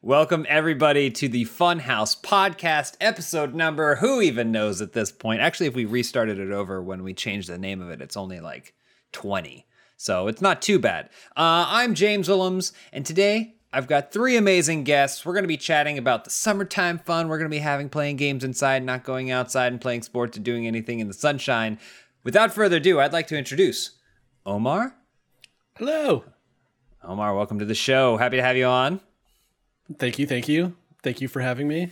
Welcome everybody to the Funhouse podcast episode number. Who even knows at this point? Actually, if we restarted it over when we changed the name of it, it's only like 20. So it's not too bad. Uh, I'm James Willems, and today I've got three amazing guests. We're going to be chatting about the summertime fun we're going to be having playing games inside, not going outside and playing sports or doing anything in the sunshine. Without further ado, I'd like to introduce Omar. Hello. Omar, welcome to the show. Happy to have you on. Thank you, thank you, thank you for having me.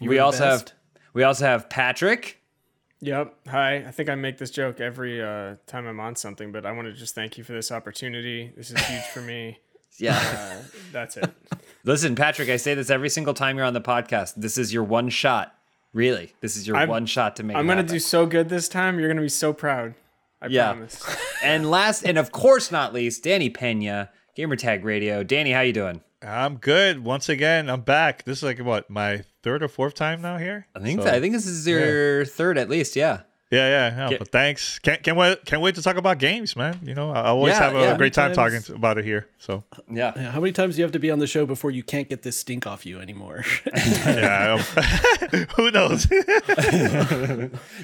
You we are the also have we also have Patrick. Yep. Hi. I think I make this joke every uh, time I'm on something, but I want to just thank you for this opportunity. This is huge for me. Yeah. Uh, that's it. Listen, Patrick, I say this every single time you're on the podcast. This is your one shot. Really, this is your I'm- one shot to make. I'm gonna do so good this time. You're gonna be so proud. I Yeah. promise. And last, and of course not least, Danny Pena, Gamertag Radio. Danny, how you doing? I'm good. Once again, I'm back. This is like what my third or fourth time now here. I think So, I think this is your third at least. Yeah. Yeah, yeah. yeah. Get- But thanks. Can't can't wait. Can't wait to talk about games, man. You know, I I always Yeah, have a yeah. great time talking Times- to, about it here. So Yeah. Yeah, How many times do you have to be on the show before you can't get this stink off you anymore? yeah, um, who knows?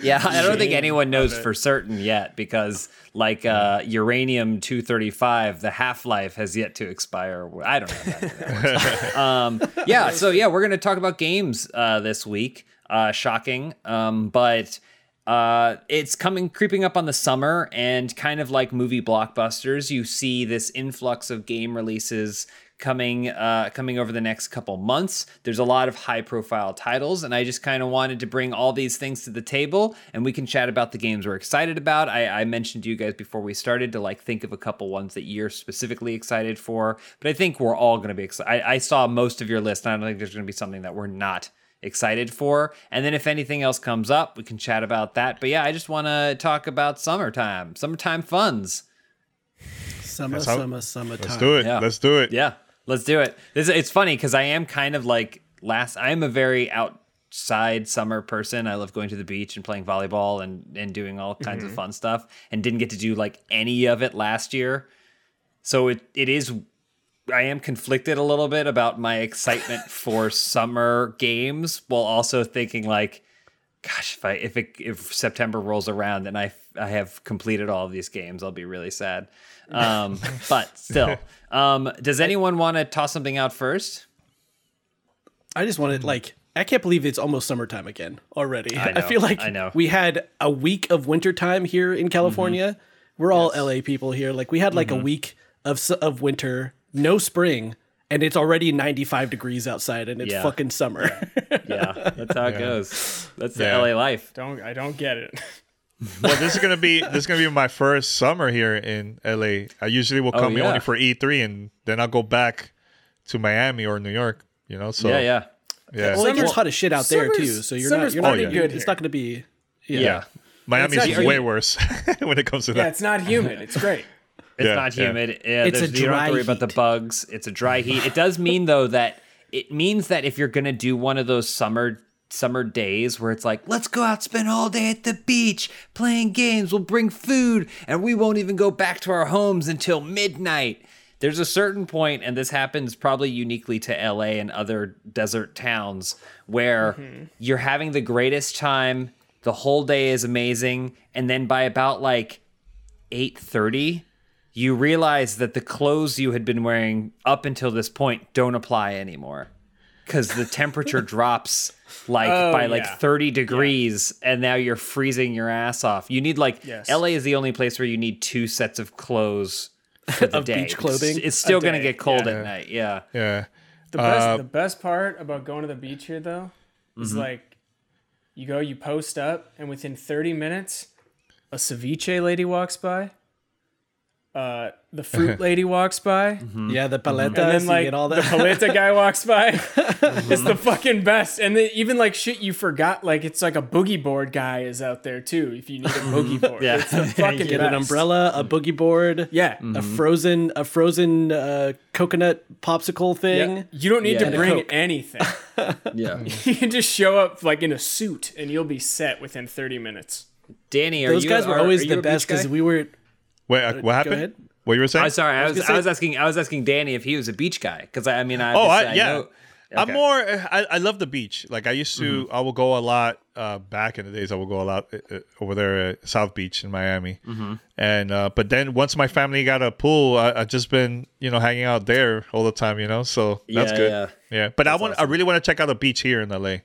Yeah. I don't think anyone knows for certain yet because, like, uh, uranium 235, the half life has yet to expire. I don't know. How that works. um, yeah. So, yeah, we're going to talk about games uh, this week. Uh, shocking. Um, but. Uh, it's coming creeping up on the summer and kind of like movie blockbusters. You see this influx of game releases coming uh, coming over the next couple months. There's a lot of high profile titles and i just kind of wanted to bring all these things to the table and we can chat about the games we're excited about. I, I mentioned to you guys before we started to like think of a couple ones that you're specifically excited for but i think we're all going to be excited I, I saw most of your list and i don't think there's going to be something that we're not excited for. And then if anything else comes up, we can chat about that. But yeah, I just want to talk about summertime, summertime funds. summer, how- summer, summertime. Let's do it. Yeah. Let's do it. Yeah, let's do it. This it's funny because I am kind of like last. I am a very outside summer person. I love going to the beach and playing volleyball and and doing all kinds of mm-hmm. fun stuff. And didn't get to do like any of it last year. So it it is. I am conflicted a little bit about my excitement for summer games, while also thinking like, gosh, if I if it, if September rolls around and I I have completed all of these games, I'll be really sad. Um, but still, um, does anyone want to toss something out first? I just wanted like I can't believe it's almost summertime again already. I, know, feel like I know. we had a week of wintertime here in California. Mm-hmm. We're all LA people here. Like we had like a week of of winter, no spring, and it's already 95 degrees outside and it's Yeah. fucking summer. Yeah, that's how it goes. That's the Yeah. LA life. Don't I don't get it. Well, this is gonna be this is gonna be my first summer here in LA. I usually will oh, come Oh, yeah. only for E3, and then I'll go back to Miami or New York. You know, so yeah, yeah, yeah. well, it gets Summer's- hot as shit out there too, so you're not you're not pretty gonna- good It's not going to be yeah. yeah. Miami's It's not- way worse when it comes to Yeah, that. it's not humid. It's great. It's Yeah, not humid. Yeah, It's there's- a you don't have to dry worry about the bugs. It's a dry heat. It does mean though that it means that if you're gonna do one of those summer summer days where it's like, let's go out, spend all day at the beach playing games. We'll bring food, and we won't even go back to our homes until midnight. There's a certain point, and this happens probably uniquely to LA and other desert towns, where mm-hmm. you're having the greatest time. The whole day is amazing, and then by about like 8:30 you realize that the clothes you had been wearing up until this point don't apply anymore cuz the temperature drops like Oh, by like yeah. 30 degrees and now you're freezing your ass off. You need like Yes. LA is the only place where you need two sets of clothes for the Of day. beach clothing? It's, it's still going to day, get cold yeah. at night. Yeah. Yeah. The best Uh, the best part about going to the beach here though is Mm-hmm. like you go, you post up, and within 30 minutes, a ceviche lady walks by. Uh, the fruit lady walks by, Mm-hmm. Yeah, the paletas, and then like get all the that. paleta guy walks by. it's the fucking best, and then even like shit you forgot, like it's like a boogie board guy is out there too. If you need a boogie board, Yeah. it's the fucking get best. an umbrella, a boogie board, Yeah, a frozen a frozen uh, coconut popsicle thing. yeah. You don't need Yeah. to bring anything. Yeah. you can just show up like in a suit, and you'll be set within 30 minutes. Danny, are Those you guys were are- always are the best because we were. Wait, uh, what happened? ahead. What you were saying? I'm sorry. I was, gonna I was asking. I was asking Danny if he was a beach guy because I, I mean, I, Oh, I, obviously yeah. know- I'm more. I, I love the beach. Like I used to. Mm-hmm. I will go a lot. Uh, back in the days, I will go a lot uh, uh, over there at South Beach in Miami. Mm-hmm. And uh, but then once my family got a pool, I, I just been you know hanging out there all the time. You know, so that's Yeah, good. yeah. Yeah, but I want. I really want to check out the beach here in LA.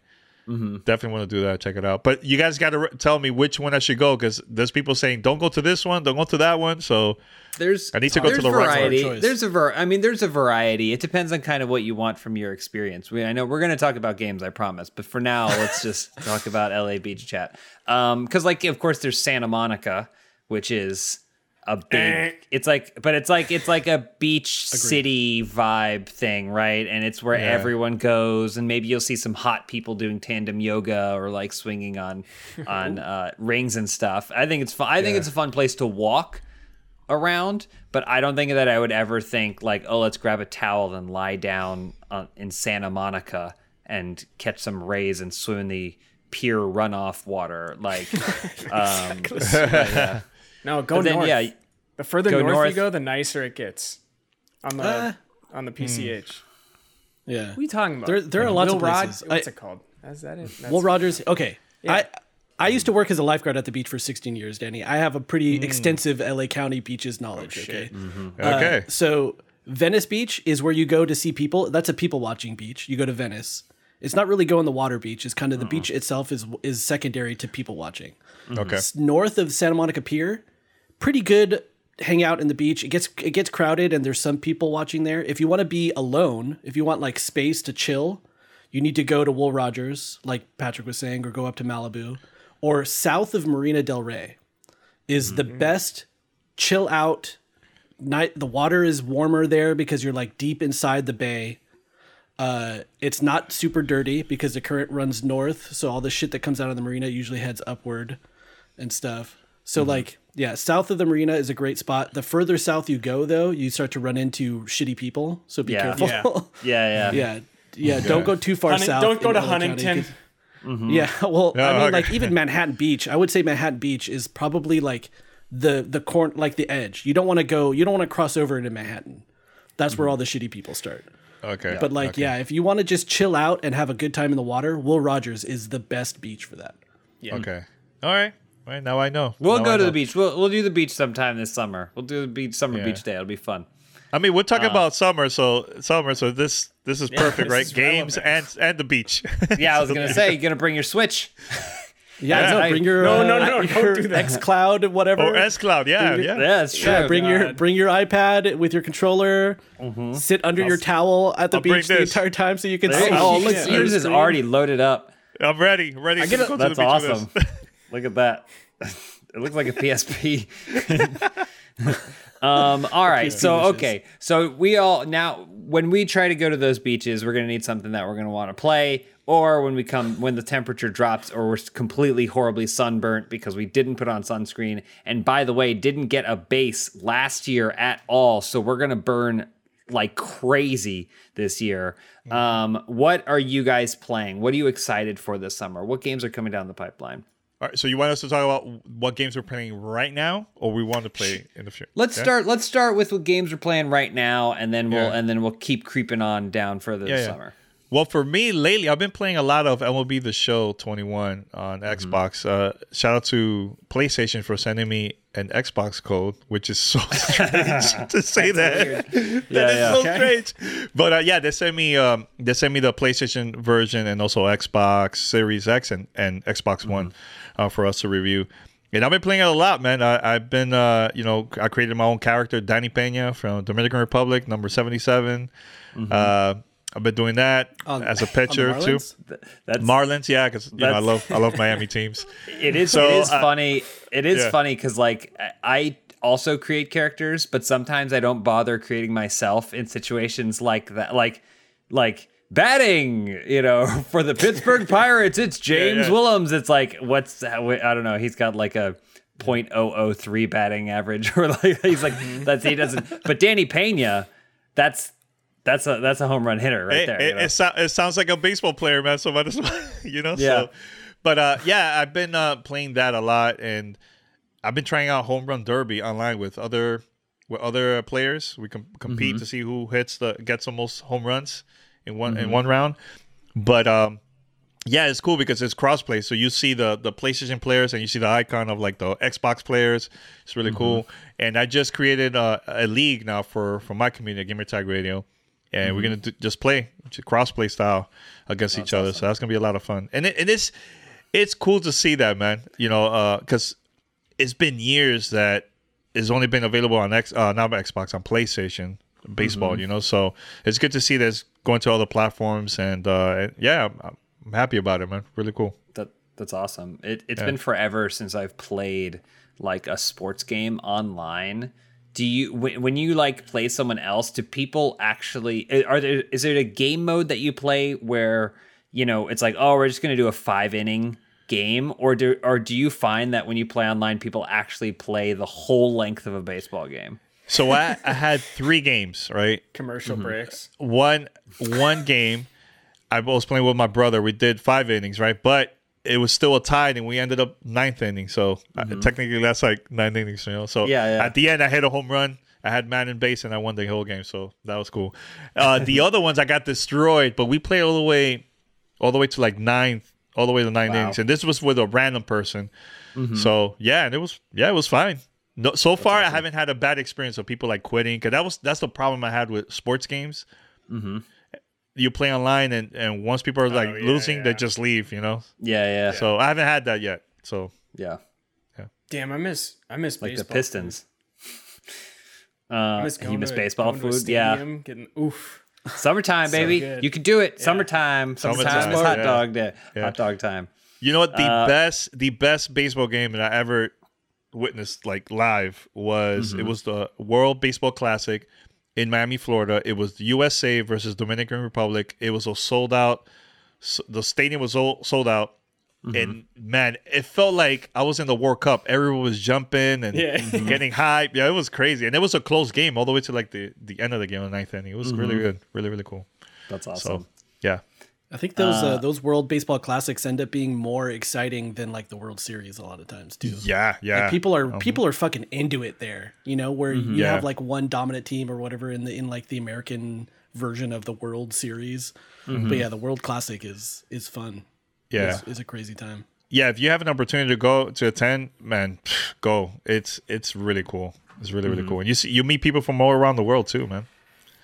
Mm-hmm. Definitely want to do that. Check it out. But you guys got to re- tell me which one I should go because there's people saying don't go to this one, don't go to that one. So There's I need to go to the variety. Choice. There's a ver- I mean, there's a variety. It depends on kind of what you want from your experience. We, I know we're going to talk about games, I promise. But for now, let's just talk about LA Beach Chat. Um, because like, of course, there's Santa Monica, which is a big. It's like, but it's like it's like a beach city vibe thing, right? And it's where Yeah. everyone goes, and maybe you'll see some hot people doing tandem yoga or like swinging on on uh, rings and stuff. I think it's fun. I think it's a fun place to walk around, but I don't think that I would ever think like, oh, let's grab a towel and lie down uh, in Santa Monica and catch some rays and swim in the pure runoff water. Like, um, yeah. No, go But then, north. yeah, the further north, north. you go, the nicer it gets. On the Uh, on the PCH. Yeah. What are you talking about? There- there are lots Will of Rod- places. What's I- it called? Is that it? That's Will Rogers. Okay. I I used to work as a lifeguard at the beach for 16 years, Danny. I have a pretty extensive LA County beaches knowledge. okay. okay, Uh, so Venice Beach is where you go to see people. That's a people watching beach. You go to Venice. It's not really going the water beach. It's kind of the beach itself is is secondary to people watching. okay. It's north of Santa Monica Pier, pretty good hangout in the beach. It gets it gets crowded and there's some people watching there. If you want to be alone, if you want like space to chill, you need to go to Will Rogers, like Patrick was saying, or go up to Malibu, or south of Marina Del Rey is the best chill out night. The water is warmer there because you're like deep inside the bay. Uh, it's not super dirty because the current runs north, so all the shit that comes out of the marina usually heads upward and stuff. So like, yeah, south of the marina is a great spot. The further south you go, though, you start to run into shitty people. So be Yeah. careful. yeah, yeah, Yeah, yeah. Don't go too far Hunting- south. don't go to LA County, Huntington. 'cause- Yeah, well, I mean, okay. like even Manhattan Beach. I would say Manhattan Beach is probably like the the corn, like the edge. You don't want to go. You don't want to cross over into Manhattan. That's where mm-hmm. all the shitty people start. Okay. But like, okay. yeah, if you want to just chill out and have a good time in the water, Will Rogers is the best beach for that. Yeah. Okay. All right. All right. Now I know. We'll Now go I to know. the beach. We'll we'll do the beach sometime this summer. We'll do the beach summer Yeah. beach day. It'll be fun. I mean, we're Uh, talking about summer, so summer. So this this is perfect, this right? is Games relevant. and and the beach. Yeah, I was gonna say you're gonna bring your Switch. Yeah, Yeah. no, bring your No, uh, no, no, don't your do that. X Cloud, whatever. or S Cloud. Yeah, Bring yeah. your- Yeah, that's true. Yeah, bring your bring your iPad with your controller. Sit under your towel at the I'll beach the entire time so you can Hey, see. oh, look, yours is already loaded up. I'm ready. Ready to get go it- to That's the beach with awesome. Look at that. It looks like a PSP. um, all right. So okay. So we all now when we try to go to those beaches, we're gonna need something that we're gonna want to play. Or when we come when the temperature drops, or we're completely horribly sunburnt because we didn't put on sunscreen. And by the way, didn't get a base last year at all. So we're gonna burn like crazy this year. Um, what are you guys playing? What are you excited for this summer? What games are coming down the pipeline? All right. So you want us to talk about what games we're playing right now, or we want to play in the future? Let's Yeah? start. Let's start with what games we're playing right now, and then we'll Yeah. and then we'll keep creeping on down further Yeah, this summer. Well, for me lately, I've been playing a lot of MLB The Show 21 on Mm-hmm. Xbox. Uh, shout out to PlayStation for sending me an Xbox code, which is so strange to say that. that is yeah. so Okay. strange. But uh, yeah, they sent me um, they sent me the PlayStation version and also Xbox Series X and, and Xbox One Mm-hmm. Uh, for us to review. And I've been playing it a lot, man. I, I've been, uh, you know, I created my own character, Danny Pena from Dominican Republic, number 77. Mm-hmm. Uh, I've been doing that On- as a on the pitcher too. Marlins? That's Marlins, yeah, because you know I love I love Miami teams. it is. So, it is uh, funny. It is yeah. funny because like I- I also create characters, but sometimes I don't bother creating myself in situations like that. Like like batting, you know, for the Pittsburgh Pirates, it's James yeah. Willems. It's like what's I don't know. He's got like a. 0.003 batting average or like he's like that's he doesn't but Danny Pena that's that's a that's a home run hitter right it, there it, you know? it, sou- it sounds like a baseball player, man. So might as well, you know. Yeah. So, but uh, yeah, I've been uh, playing that a lot, and I've been trying out home run derby online with other with other players. We can compete Mm-hmm. to see who hits the gets the most home runs in one in one round. But um, yeah, it's cool because it's crossplay. So you see the the PlayStation players and you see the icon of like the Xbox players. It's really cool. And I just created a, a league now for for my community, Gamer Tag Radio, and we're gonna do, just play crossplay style against each other. So that's gonna be a lot of fun. And it, it is it's cool to see that, man. You know, because it's been years that it's only been available on X, uh, not on Xbox, on PlayStation baseball. You know, so it's good to see that it's going to other platforms. And uh, yeah, I'm, happy about it, man. Really cool. That that's awesome. It it's been forever since I've played like a sports game online. Do you when, when you like play someone else? Do people actually are there? Is there a game mode that you play where you know it's like oh we're just gonna do a five inning game or do or do you find that when you play online people actually play the whole length of a baseball game? So I, I had three games, right? Commercial breaks. One one game, I was playing with my brother. We did five innings, right? But it was still a tie, and we ended up ninth inning. So uh, technically, that's like nine innings, you know. So Yeah, yeah. at the end, I hit a home run. I had man in base, and I won the whole game. So that was cool. Uh, the other ones, I got destroyed, but we played all the way, all the way to like ninth, all the way to nine Wow. innings, and this was with a random person. So yeah, and it was yeah, it was fine. No, so far, I haven't had a bad experience of people like quitting because that was that's the problem I had with sports games. Mm-hmm. You play online, and and once people are like yeah, losing, they just leave. You know, Yeah, yeah, so I haven't had that yet. So yeah. Yeah. Damn, I miss I miss Like baseball the Pistons. I Uh, miss you miss to- baseball going to a food, yeah. stadium, Getting oof. Summertime, baby. good. You can do it. Summertime. Summertime, Summertime, is hot yeah. dog day. Yeah. Hot dog time. you know what? The Uh, best the best baseball game that I ever witnessed like live was Mm-hmm. it was the World Baseball Classic in Miami, Florida. It was the USA versus Dominican Republic. It was a sold out. s- The stadium was all sold out. Mm-hmm. And man, it felt like I was in the World Cup. Everyone was jumping and Yeah. getting hype. Yeah, it was crazy, and it was a close game all the way to like the, the end of the game, the ninth inning. It was really Mm-hmm. good, really really cool. That's So awesome. yeah, I think those uh, uh, those World Baseball Classics end up being more exciting than like the World Series a lot of times too. yeah, yeah. Like, people are uh-huh. people are fucking into it there. You know, where mm-hmm. you Yeah. have like one dominant team or whatever in the in like the American version of the World Series. Mm-hmm. But yeah, the World Classic is is fun. yeah. is, is a crazy time. yeah, if you have an opportunity to go to attend, man, go. It's it's really cool. It's really really mm-hmm. cool, and you see you meet people from all around the world too, man.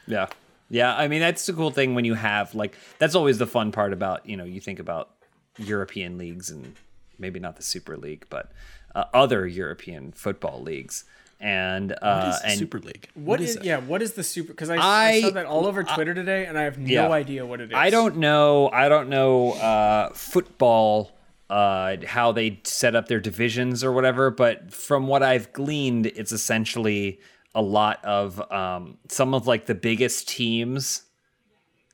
Yeah. Yeah. I mean, that's the cool thing when you have, like, that's always the fun part about, you know, you think about European leagues and maybe not the Super League, but uh, other European football leagues. And, uh, is the and Super League? what is, that? yeah? What is the super? Because I, I, saw that all over Twitter today, and I have no Yeah. idea what it is. I don't know. I don't know uh, football, uh, how they set up their divisions or whatever. But from what I've gleaned, it's essentially a lot of um, some of like the biggest teams,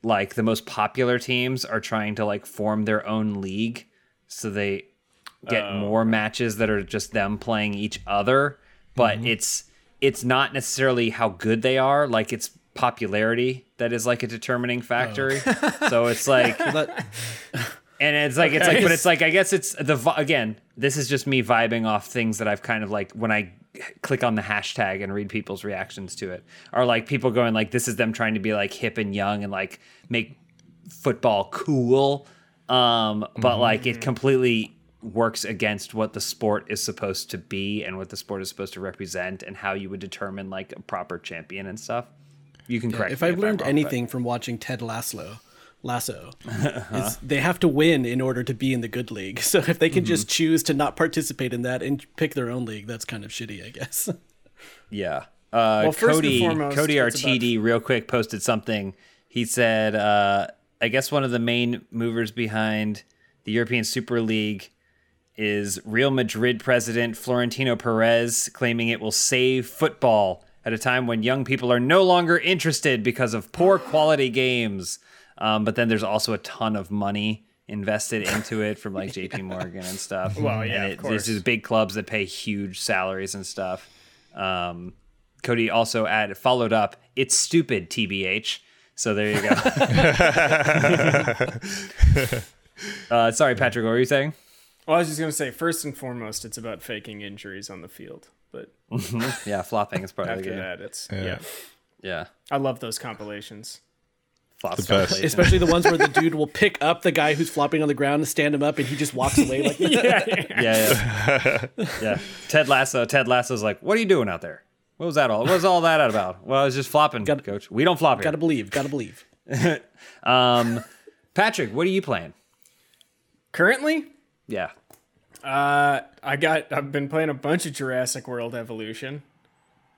like the most popular teams, are trying to like form their own league, so they get more matches that are just them playing each other. But it's it's not necessarily how good they are. Like it's popularity that is like a determining factor. so it's like That- and it's like it's like but it's like I guess it's the again this is just me vibing off things that I've kind of like when I click on the hashtag and read people's reactions to it. Are like people going like this is them trying to be like hip and young and like make football cool. Um but like it completely works against what the sport is supposed to be and what the sport is supposed to represent and how you would determine like a proper champion and stuff. You can correct if me I've I'm learned wrong, but- anything from watching Ted Lasso, Lasso, is they have to win in order to be in the good league. So if they can just choose to not participate in that and pick their own league, that's kind of shitty, I guess. Yeah. Uh, Well, first and Cody, foremost, Cody it's about- RTD, real quick, posted something. He said, uh, I guess one of the main movers behind the European Super League is Real Madrid president Florentino Perez claiming it will save football at a time when young people are no longer interested because of poor quality games. Um, but then there's also a ton of money invested into it from like JP Morgan and stuff. Well, yeah, and of course. This is big clubs that pay huge salaries and stuff. Um, Cody also added followed up. It's stupid, tbh. So there you go. uh, sorry, Patrick. What were you saying? Well, I was just gonna say, first and foremost, it's about faking injuries on the field. But Yeah, flopping is part of the after that, it's Yeah. yeah. Yeah, I love those compilations. Flops best. Especially the ones where the dude will pick up the guy who's flopping on the ground and stand him up, and he just walks away like yeah, yeah, yeah, yeah. Ted Lasso. Ted Lasso's like, "What are you doing out there? What was that all? What was all that about?" Well, I was just flopping, Gotta- coach. We don't flop here. Gotta believe, gotta believe. Um, Patrick, what are you playing? Currently, Yeah. uh, I got. I've been playing a bunch of Jurassic World Evolution.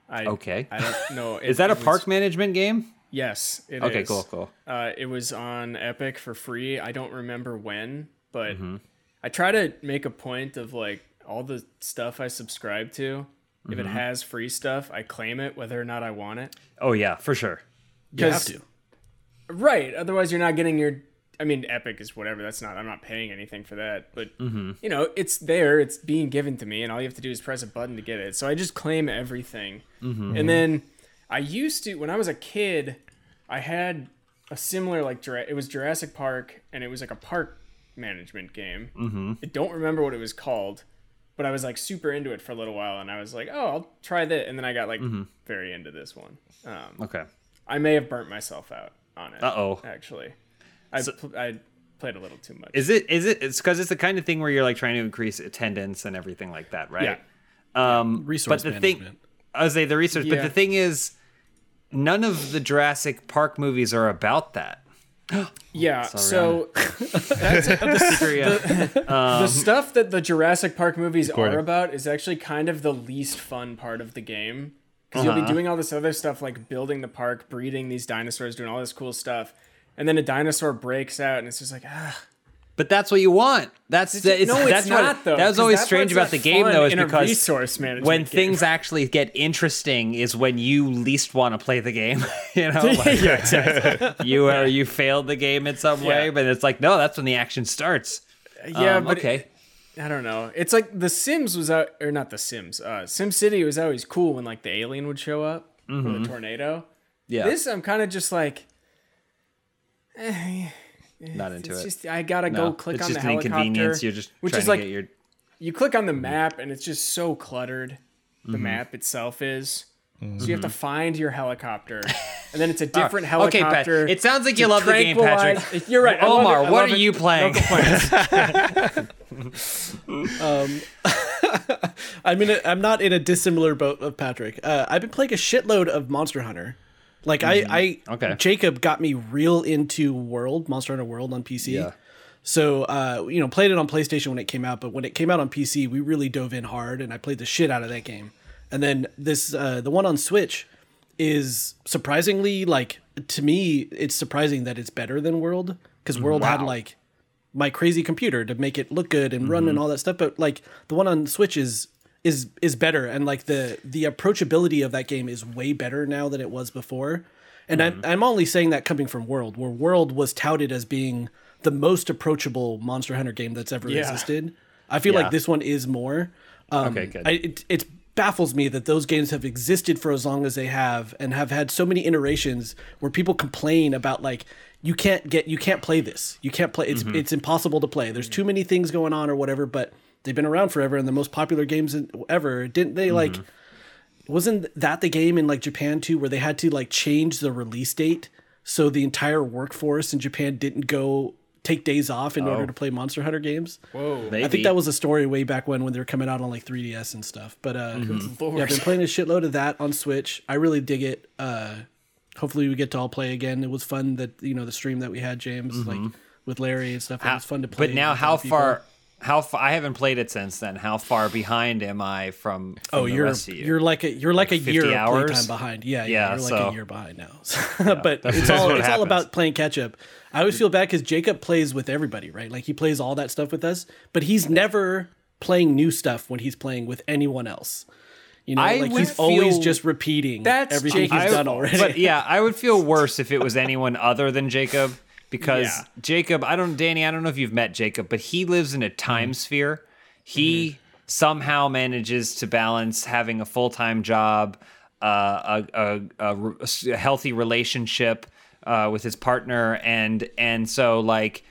I, Okay. I don't know. Is that a it was- park management game? Yes. it Okay, is. cool, cool. Uh, it was on Epic for free. I don't remember when, but Mm-hmm. I try to make a point of like all the stuff I subscribe to. If Mm-hmm. it has free stuff, I claim it whether or not I want it. Oh yeah, for sure. You have 'Cause- to. Right. Otherwise, you're not getting your. I mean, Epic is whatever. That's not. I'm not paying anything for that. But Mm-hmm. you know, it's there. It's being given to me, and all you have to do is press a button to get it. So I just claim everything. Mm-hmm. And then I used to when I was a kid, I had a similar like it was Jurassic Park, and it was like a park management game. Mm-hmm. I don't remember what it was called. But I was like super into it for a little while, and I was like, "Oh, I'll try that." And then I got like Mm-hmm. very into this one. Um, Okay. I may have burnt myself out on it. Uh-oh. Actually, I pl- I played a little too much. Is it? Is it? It's because it's the kind of thing where you're like trying to increase attendance and everything like that, right? yeah. Um, Resource but the thing, management. I was say the research, but the thing is, none of the Jurassic Park movies are about that. Yeah. So Yeah. the stuff that the Jurassic Park movies Recording. are about is actually kind of the least fun part of the game because you'll be doing all this other stuff like building the park, breeding these dinosaurs, doing all this cool stuff, and then a dinosaur breaks out, and it's just like ah. But that's what you want. That's the, it's, no, it's that's what, not though. That was always strange about the game though, is because resource management when game. things actually get interesting is when you least want to play the game. you know, like, yeah, exactly. you are you failed the game in some way, Yeah. but it's like no, that's when the action starts. yeah, Um, but okay. I don't know. It's like The Sims was out, or not The Sims. Uh, Sim City was always cool when like the alien would show up or the tornado. yeah, This I'm kind of just like, eh, not into it's it. just I gotta no, go click it's on just the an helicopter. inconvenience. You're just which trying is to like get your you click on the map and it's just so cluttered. The Mm-hmm. map itself is. So you have to find your helicopter, and then it's a Ah, different okay, Pat, helicopter. it sounds like you love the game, Patrick. You're right. I Omar, it, I what are it. you playing? I'm in. A, I'm not in a dissimilar boat of Patrick. Uh, I've been playing a shitload of Monster Hunter. Like I, I, Okay. Jacob got me real into World Monster Hunter World on PC. Yeah. So, uh, you know, played it on PlayStation when it came out, but when it came out on PC, we really dove in hard, and I played the shit out of that game. And then this, uh, the one on Switch, is surprisingly like to me, it's surprising that it's better than World because World had like my crazy computer to make it look good and run and all that stuff. But like the one on Switch is is is better, and like the the approachability of that game is way better now than it was before. And I'm I'm only saying that coming from World, where World was touted as being the most approachable Monster Hunter game that's ever Yeah. existed. I feel Yeah. like this one is more. Um, Okay, good. I, it, it baffles me that those games have existed for as long as they have and have had so many iterations where people complain about like you can't get you can't play this you can't play it's it's impossible to play there's too many things going on or whatever but they've been around forever and the most popular games ever didn't they like wasn't that the game in like Japan too where they had to like change the release date so the entire workforce in Japan didn't go take days off in order to play Monster Hunter games Whoa. I think that was a story way back when when they were coming out on like 3DS and stuff. But uh, Mm-hmm. yeah, I've been playing a shitload of that on Switch. I really dig it. Uh, hopefully we get to all play again. It was fun that you know the stream that we had James like with Larry and stuff. It was fun to play. Mm-hmm. But now, how far? people. How far? I haven't played it since then. How far behind am I from? from Oh, you're you? you're like a you're like, a year hours? playtime behind. Yeah, yeah, Yeah, you're like a year behind now. but it's all it's all about playing catch up. I always feel bad because Jacob plays with everybody, right? Like he plays all that stuff with us, but he's never playing new stuff when he's playing with anyone else. You know, I like he's always just repeating That's everything he's done already. but yeah, I would feel worse if it was anyone other than Jacob because Yeah. Jacob, I don't, Danny, I don't know if you've met Jacob, but he lives in a time sphere. He somehow manages to balance having a full time job, uh, a, a, a, healthy relationship uh, with his partner, and and so like.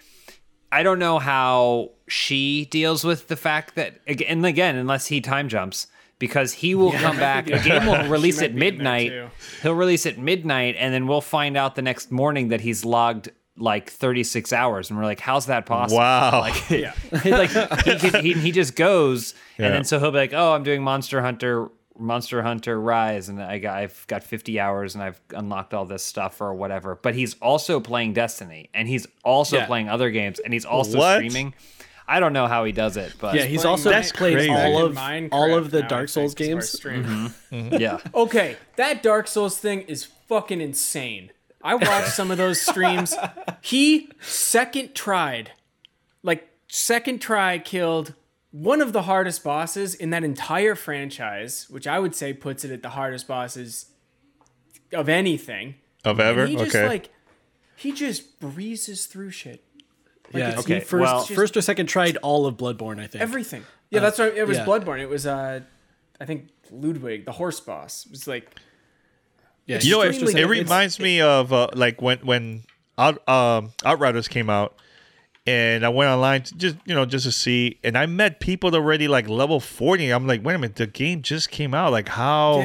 I don't know how she deals with the fact that, and again, unless he time jumps, because he will come back. A game will release at be in there, midnight. He'll release at midnight, and then we'll find out the next morning that he's logged like 36 hours, and we're like, "How's that possible?" Wow. Like, Yeah. like he, can, he he just goes, Yeah. and then so he'll be like, "Oh, I'm doing Monster Hunter." Monster Hunter Rise, and I got I've got 50 hours, and I've unlocked all this stuff or whatever. But he's also playing Destiny, and he's also Yeah. playing other games, and he's also What? streaming. I don't know how he does it, but Yeah, he's Playing also That's played crazy. all of Minecraft all of the Dark Souls think, is our games. stream. yeah. Okay, that Dark Souls thing is fucking insane. I watched some of those streams. He second tried, like second try killed one of the hardest bosses in that entire franchise, which I would say puts it at the hardest bosses of anything. Of ever? And he just okay. like he just breezes through shit. yeah, it's- he Okay, first well- first or second tried all of Bloodborne. I think Everything. Yeah, that's right. It was yeah. Bloodborne. It was uh I think Ludwig, the horse boss. It was like Yeah, you know, it, first it reminds me of uh, like when when Out, um, Outriders came out, and I went online to just you know just to see, and I met people already like level forty. I'm like, wait a minute, the game just came out. Like how,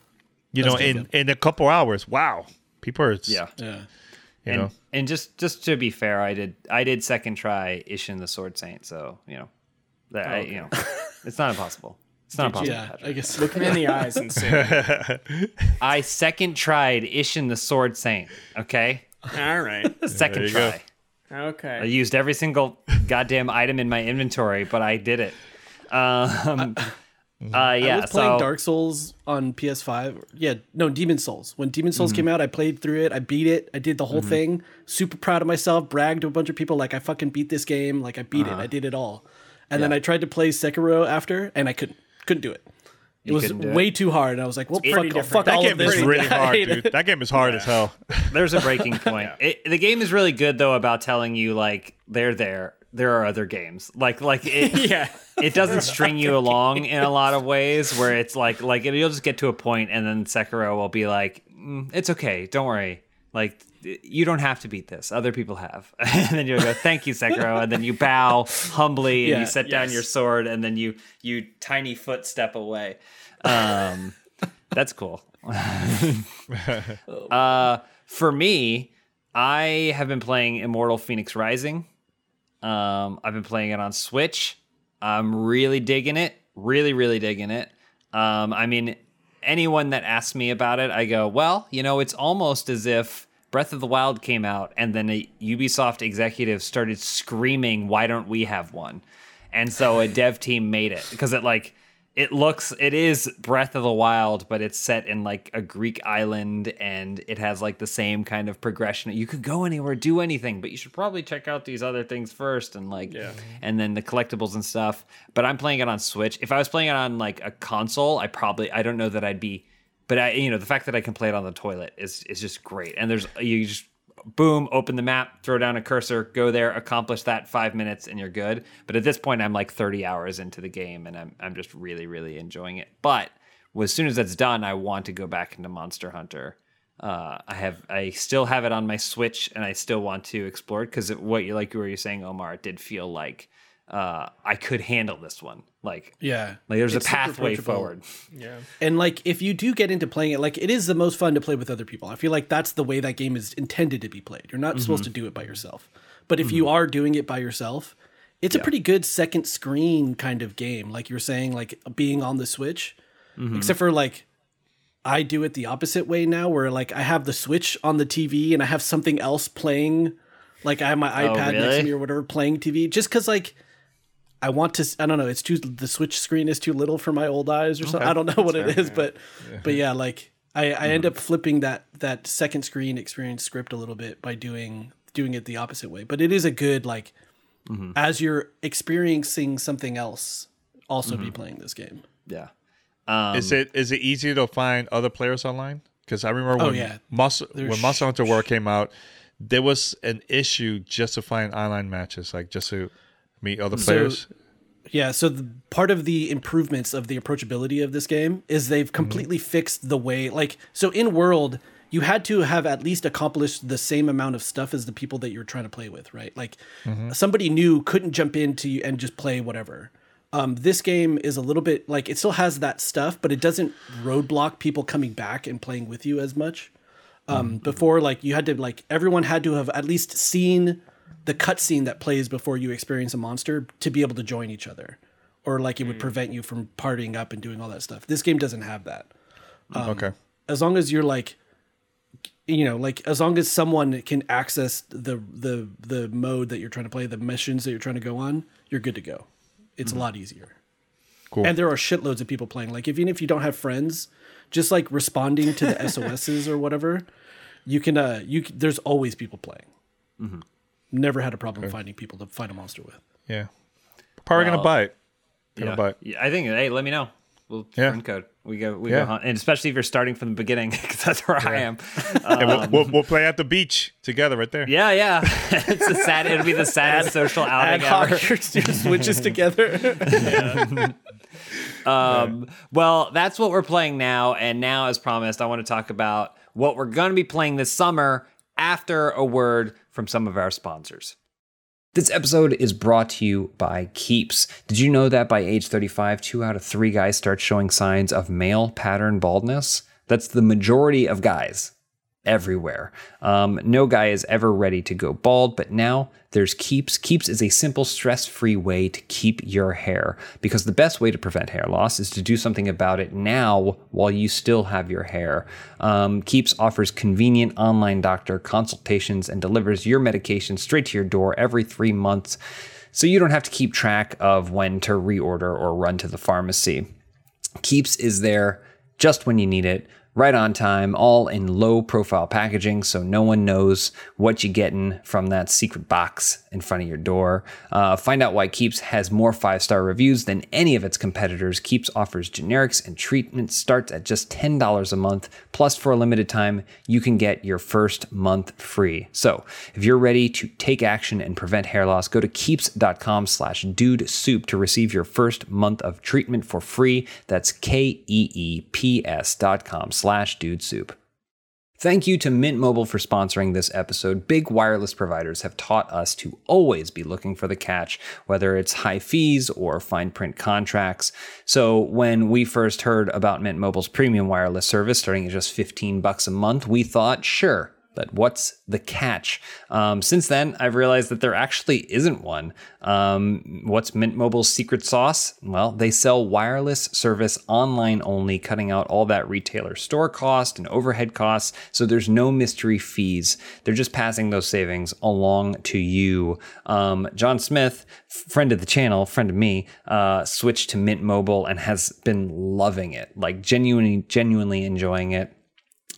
you know, in good. in a couple hours. Wow, people are Yeah. Yeah. you and, know. and just just to be fair, I did I did second try Isshin the Sword Saint, so you know that I, you know it's not impossible. It's not impossible. Yeah, I guess. look him in the eyes and say, I second tried Isshin the Sword Saint. Okay, "All right, second try. go. try. I used every single goddamn item in my inventory, but I did it. Um, uh, I yeah, was playing so Dark Souls on PS5. Yeah, no, Demon Souls. When Demon Mm-hmm. Souls came out, I played through it. I beat it. I did the whole thing. Super proud of myself. Bragged to a bunch of people like I fucking beat this game. Like I beat Uh-huh. it. I did it all. And then I tried to play Sekiro after, and I couldn't couldn't do it. It was couldn't it? way too hard. And I was like, well, fuck, pretty fuck different. that all game of this. is really hard, dude. That game is hard as hell. there's a breaking point. It, the game is really good though about telling you like they're there. There are other games. Like like it, Yeah, it doesn't string you along in a lot of ways where it's like like you'll just get to a point and then Sekiro will be like mm, it's okay don't worry like you don't have to beat this. Other people have. And then you'll go thank you Sekiro. And then you bow humbly and Yeah, you set down your sword and then you you tiny foot step away. Um that's cool. Uh for me I have been playing Immortal Fenyx Rising. Um, I've been playing it on Switch. I'm really digging it. Really, really digging it. Um, I mean, anyone that asks me about it, I go, well, you know, it's almost as if Breath of the Wild came out and then a Ubisoft executive started screaming, why don't we have one? And so a dev team made it because it like it looks it is Breath of the Wild, but it's set in like a Greek island and it has like the same kind of progression. You could go anywhere, do anything, but you should probably check out these other things first and like yeah. and then the collectibles and stuff. But I'm playing it on Switch. If I was playing it on like a console, I probably I don't know that I'd be but I you know, the fact that I can play it on the toilet is is just great. And there's you just boom, open the map, throw down a cursor, go there, accomplish that five minutes, and you're good. But at this point, I'm like 30 hours into the game, and I'm I'm just really really enjoying it. But as soon as that's done, I want to go back into Monster Hunter. Uh, I have I still have it on my Switch, and I still want to explore it because what you like you were saying, Omar, it did feel like uh, I could handle this one. Like Yeah. like there's It's a pathway forward. yeah. And like, if you do get into playing it, like, it is the most fun to play with other people. I feel like that's the way that game is intended to be played. You're not mm-hmm. supposed to do it by yourself. But if mm-hmm. you are doing it by yourself, it's a pretty good second screen kind of game. Like you're saying, like being on the Switch, mm-hmm. except for like, I do it the opposite way now, where like I have the Switch on the TV and I have something else playing. Like I have my oh, iPad next really? to me or whatever playing TV, just because like I want to. I don't know. It's too. The Switch screen is too little for my old eyes, or something. I don't know what it is, but but yeah, like I, I end mm-hmm. up flipping that that second screen experience script a little bit by doing doing it the opposite way. But it is a good like mm-hmm. as you're experiencing something else, also be mm-hmm. playing this game. Yeah. is um, it is it easier to find other players online? Because I remember Oh, when yeah. Monster, when There's- Monster Hunter World came out, there was an issue just to find online matches, like just to meet other players. Yeah, so the, part of the improvements of the approachability of this game is they've completely fixed the way like so in world you had to have at least accomplished the same amount of stuff as the people that you're trying to play with, right? Like somebody new couldn't jump into you and just play whatever. Um, this game is a little bit like it still has that stuff, but it doesn't roadblock people coming back and playing with you as much. Um, Before, like you had to like everyone had to have at least seen the cutscene that plays before you experience a monster to be able to join each other, or like it would hmm. prevent you from partying up and doing all that stuff. This game doesn't have that. Um, okay. As long as you're like, you know, like as long as someone can access the the the mode that you're trying to play, the missions that you're trying to go on, you're good to go. It's a hmm. lot easier. Cool. And there are shitloads of people playing. Like even if you don't have friends, just like responding to the SOSs or whatever, you can uh you there's always people playing. Mm-hmm. Never had a problem finding people to fight a monster with. Yeah. Probably gonna Well, buy it. Gonna Yeah. buy it. Yeah, I think. Hey, let me know. We'll Yeah. friend code. We go. We Yeah. go hunt, and especially if you're starting from the beginning, because that's where I am. and we'll, we'll, we'll play at the beach together right there. Yeah, yeah. it's a sad. It'll be the saddest social Ad outing hoc ever. your switches together. Um, well, that's what we're playing now. And now, as promised, I want to talk about what we're going to be playing this summer after a word from some of our sponsors. This episode is brought to you by Keeps. Did you know that by age 35, two out of three guys start showing signs of male pattern baldness? That's the majority of guys everywhere. Um, no guy is ever ready to go bald, but now there's Keeps. Keeps is a simple, stress free way to keep your hair because the best way to prevent hair loss is to do something about it now while you still have your hair. Um, Keeps offers convenient online doctor consultations and delivers your medication straight to your door every three months so you don't have to keep track of when to reorder or run to the pharmacy. Keeps is there just when you need it, right on time, all in low profile packaging so no one knows what you're getting from that secret box in front of your door. Uh, find out why Keeps has more five star reviews than any of its competitors. Keeps offers generics and treatment starts at just $10 a month. Plus, for a limited time, you can get your first month free. So, if you're ready to take action and prevent hair loss, go to keeps.com slash dude soup to receive your first month of treatment for free. That's K E E P S dot com slash dude soup. Thank you to Mint Mobile for sponsoring this episode. Big wireless providers have taught us to always be looking for the catch, whether it's high fees or fine print contracts. So when we first heard about Mint Mobile's premium wireless service starting at just 15 bucks a month, we thought, sure, but what's the catch? Um, since then, I've realized that there actually isn't one. Um, what's Mint Mobile's secret sauce? Well, they sell wireless service online only, cutting out all that retailer store cost and overhead costs. So there's no mystery fees. They're just passing those savings along to you. Um, John Smith, friend of the channel, friend of me, uh, switched to Mint Mobile and has been loving it, like genuinely, genuinely enjoying it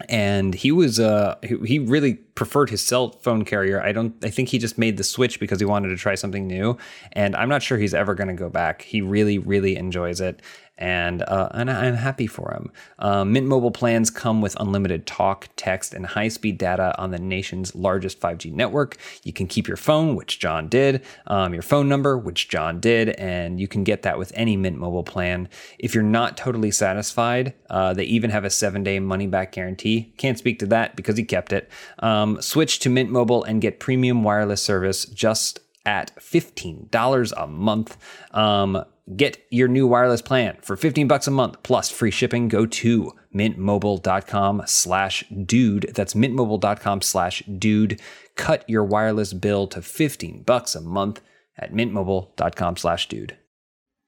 and he was uh he, really preferred his cell phone carrier. I don't i think he just made the switch because he wanted to try something new. And i'm not sure he's ever going to go back. He really really enjoys it and uh, and I'm happy for him. Um, Mint Mobile plans come with unlimited talk, text, and high-speed data on the nation's largest 5G network. You can keep your phone, which John did, um, your phone number, which John did, and you can get that with any Mint Mobile plan. If you're not totally satisfied, uh, they even have a seven-day money-back guarantee. Can't speak to that because he kept it. Um, switch to Mint Mobile and get premium wireless service just at $15 a month. Um, get your new wireless plan for 15 bucks a month plus free shipping. Go to mintmobile.com slash dude. That's mintmobile.com slash dude. Cut your wireless bill to 15 bucks a month at mintmobile.com slash dude.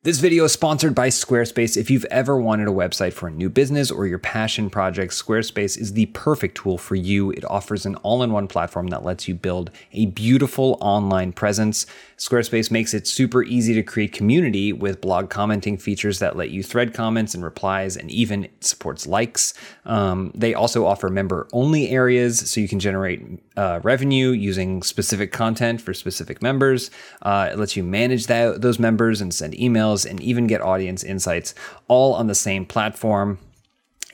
This video is sponsored by Squarespace. If you've ever wanted a website for a new business or your passion project, Squarespace is the perfect tool for you. It offers an all in one platform that lets you build a beautiful online presence. Squarespace makes it super easy to create community with blog commenting features that let you thread comments and replies and even supports likes. Um, they also offer member only areas so you can generate uh, revenue using specific content for specific members. Uh, it lets you manage that, those members and send emails and even get audience insights all on the same platform.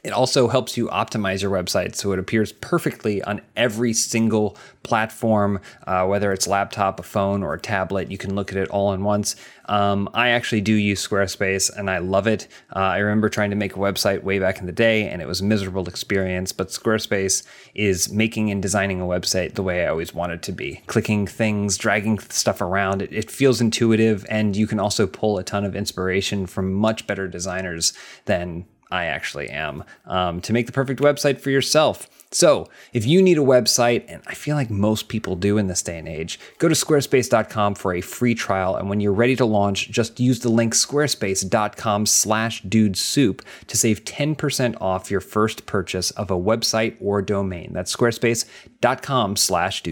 It also helps you optimize your website so it appears perfectly on every single platform, uh, whether it's laptop, a phone, or a tablet. You can look at it all in once. Um, I actually do use Squarespace and I love it. Uh, I remember trying to make a website way back in the day and it was a miserable experience, but Squarespace is making and designing a website the way I always wanted to be. Clicking things, dragging stuff around, it, it feels intuitive and you can also pull a ton of inspiration from much better designers than I actually am, um, to make the perfect website for yourself. So, if you need a website, and I feel like most people do in this day and age, go to squarespace.com for a free trial. And when you're ready to launch, just use the link squarespace.com slash to save 10% off your first purchase of a website or domain. That's squarespace.com slash.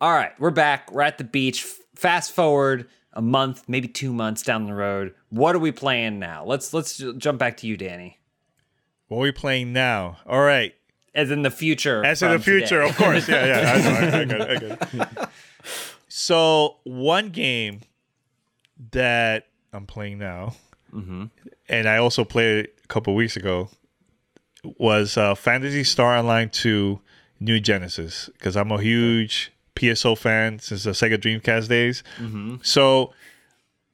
All right, we're back. We're at the beach. Fast forward a month, maybe two months down the road. What are we playing now? Let's let's jump back to you, Danny. What are we playing now? All right. As in the future. As in the future, today. of course. Yeah, yeah. I, know, I, I got it, I got it. So one game that I'm playing now, and I also played it a couple weeks ago, was uh, Phantasy Star Online 2 New Genesis because I'm a huge PSO fan since the Sega Dreamcast days. So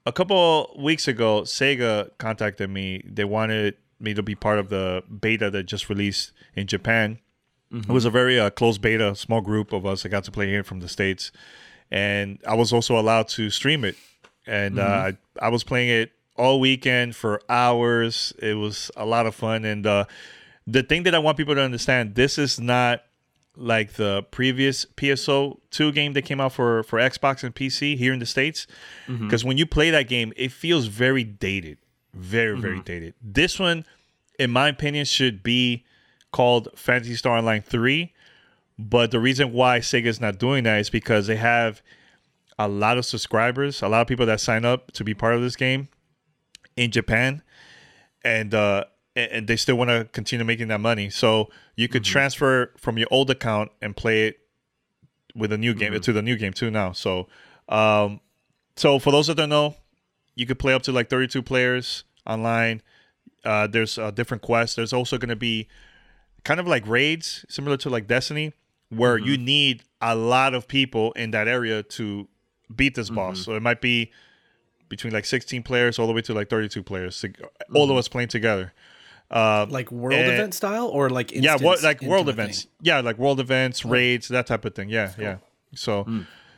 a couple weeks ago, Sega contacted me. They wanted me to be part of the beta that just released in Japan. It was a very uh, close beta, small group of us that got to play here from the states, and I was also allowed to stream it. And uh, I, I was playing it all weekend for hours. It was a lot of fun. And uh, the thing that I want people to understand, this is not like the previous PSO 2 game that came out for for Xbox and PC here in the states. Because when you play that game it feels very dated very very dated. This one in my opinion should be called Phantasy Star Online 3 but the reason why Sega's not doing that is because they have a lot of subscribers a lot of people that sign up to be part of this game in Japan. And uh and they still want to continue making that money. So you could transfer from your old account and play it with a new game to the new game too now. So um so for those that don't know, you could play up to like 32 players online. Uh there's uh, different quests. There's also going to be kind of like raids similar to like Destiny where you need a lot of people in that area to beat this boss. So it might be between like 16 players all the way to like 32 players, sig- all of us playing together. Uh, Like world And- event style or like yeah, what like world events? thing? Yeah, like world events, raids, that type of thing. Yeah, yeah. So,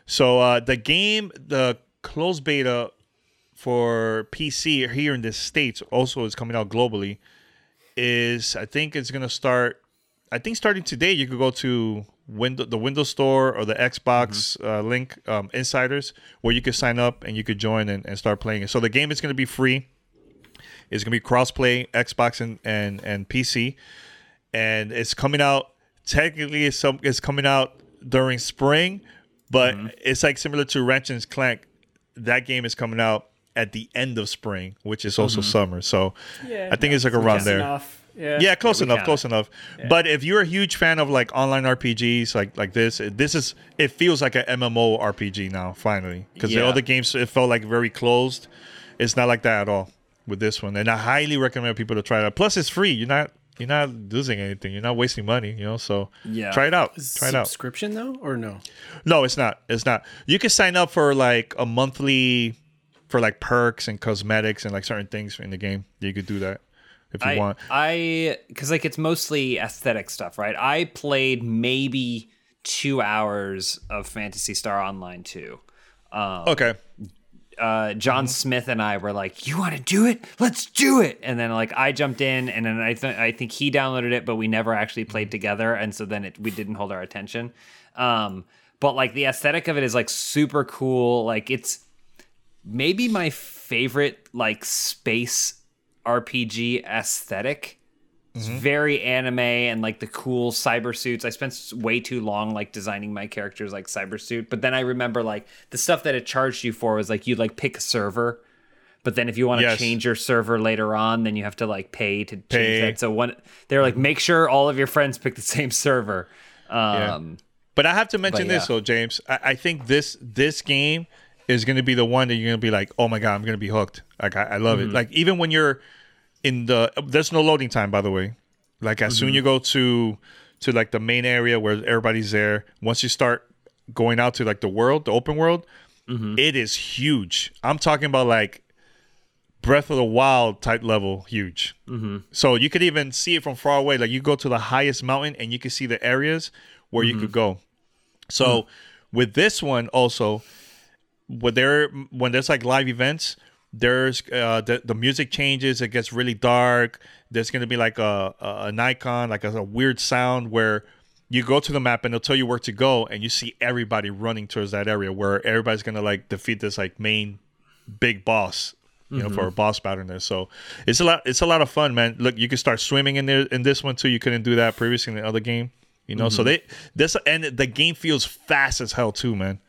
so uh, the game, the closed beta for PC here in the states also is coming out globally. Is I think it's gonna start. I think starting today, you could go to window the Windows Store or the Xbox uh, link um, Insiders, where you could sign up and you could join and, and start playing it. So the game is going to be free. It's going to be crossplay Xbox and, and and PC, and it's coming out. Technically, it's some it's coming out during spring, but mm-hmm. it's like similar to Wrench and Clank. That game is coming out at the end of spring, which is also mm-hmm. summer. So Yeah, I think it's like around Close there. Enough. Yeah. Yeah, close we enough, close it. enough. But if you're a huge fan of like online RPGs like like this, this is it feels like an MMO RPG now finally because the other games it felt like very closed. It's not like that at all with this one, and I highly recommend people to try it out. Plus, it's free. You're not you're not losing anything. You're not wasting money. You know, so Yeah. try it out. Try it out. Subscription though or no? No, it's not. It's not. You can sign up for like a monthly for like perks and cosmetics and like certain things in the game. You could do that if you I, want. I, because like it's mostly aesthetic stuff, right? I played maybe two hours of Phantasy Star Online 2. Um, okay. Uh, John Smith and I were like, "You want to do it? Let's do it!" And then like I jumped in, and then I th- I think he downloaded it, but we never actually played together, and so then it we didn't hold our attention. Um, but like the aesthetic of it is like super cool. Like it's maybe my favorite like space RPG aesthetic. It's very anime and like the cool cyber suits. I spent way too long like designing my characters like cyber suit, but then I remember like the stuff that it charged you for was like you'd like pick a server, but then if you want to Yes. change your server later on, then you have to like pay to change Pay. that. So one, they're like make sure all of your friends pick the same server. Um, But I have to mention But this yeah. though, James. I, I think this this game is going to be the one that you're going to be like, oh my god, I'm going to be hooked. Like I, I love Mm-hmm. it. Like even when you're in the there's no loading time by the way. Like as soon mm-hmm. you go to to like the main area where everybody's there, once you start going out to like the world, the open world, mm-hmm. it is huge. I'm talking about like Breath of the Wild type level huge. Mm-hmm. So you could even see it from far away. Like you go to the highest mountain and you can see the areas where you could mm-hmm. go. So with this one also, when there when there's like live events, there's uh the, the music changes. It gets really dark. There's gonna be like a, a an icon, like a, a weird sound where you go to the map and it'll tell you where to go, and you see everybody running towards that area where everybody's gonna like defeat this like main big boss you know, for a boss battle there. So it's a lot. It's a lot of fun, man. Look, you can start swimming in there in this one too. You couldn't do that previously in the other game. You know, so they this and the game feels fast as hell too, man.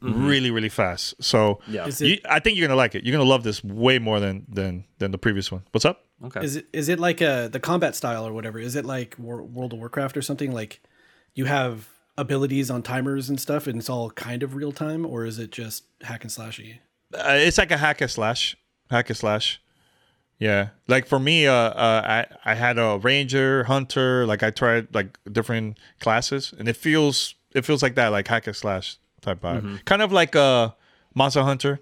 Really, really fast. So Yeah. Is you, I think you're gonna like it. You're gonna love this way more than than than the previous one. What's up? Okay. is it is it like a the combat style or whatever? Is it like Wor- World of Warcraft or something? Like you have abilities on timers and stuff, and it's all kind of real time, or is it just hack and slashy? Uh, it's like a hack and slash, hack and slash. Yeah, like for me, uh, uh, I I had a ranger, hunter. Like I tried like different classes, and it feels it feels like that, like hack and slash type vibe, mm-hmm. kind of like a Monster Hunter,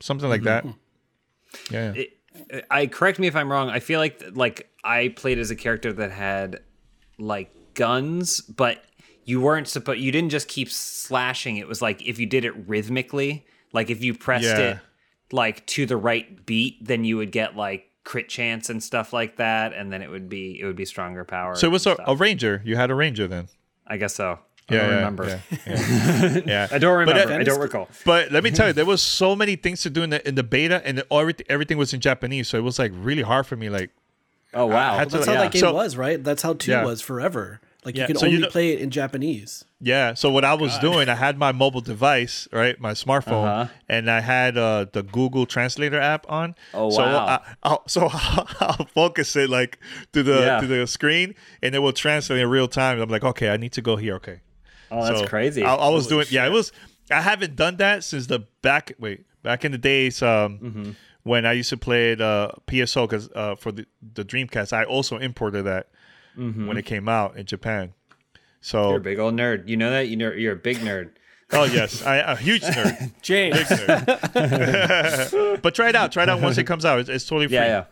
something like that. Mm-hmm. Yeah, it, I correct me if I'm wrong. I feel like like I played as a character that had like guns, but you weren't supposed. You didn't just keep slashing. It was like if you did it rhythmically, like if you pressed Yeah. it like to the right beat, then you would get like crit chance and stuff like that, and then it would be it would be stronger power. so it was a, a ranger. You had a ranger then. I guess so. I Yeah, don't yeah, remember. Yeah, yeah. Yeah. I don't But, uh, remember. I don't recall. But let me tell you, there was so many things to do in the in the beta, and everything everything was in Japanese, so it was like really hard for me. Like, Oh wow. had to- That's how Yeah. that game So- was, right? That's how two Yeah. was forever. Like Yeah, you can so you only know- play it in Japanese. Yeah. So what I was doing, I had my mobile device, right, my smartphone, Uh-huh. and I had uh, the Google Translator app on. Oh, so wow. I, I'll, so I'll focus it like to the Yeah. to the screen, and it will translate in real time. I'm like, okay, I need to go here. Okay. Oh, that's So crazy. I, I was doing, yeah, it was. I haven't done that since the back. Wait, back in the days um, Mm-hmm. when I used to play the uh, PSO because uh, for the the Dreamcast, I also imported that when it came out in Japan. So Mm-hmm. You're a big old nerd. You know that? You know you're a big nerd. Oh yes, I a huge nerd. James, nerd. but try it out. Try it out once it comes out. It's, it's totally free. Yeah,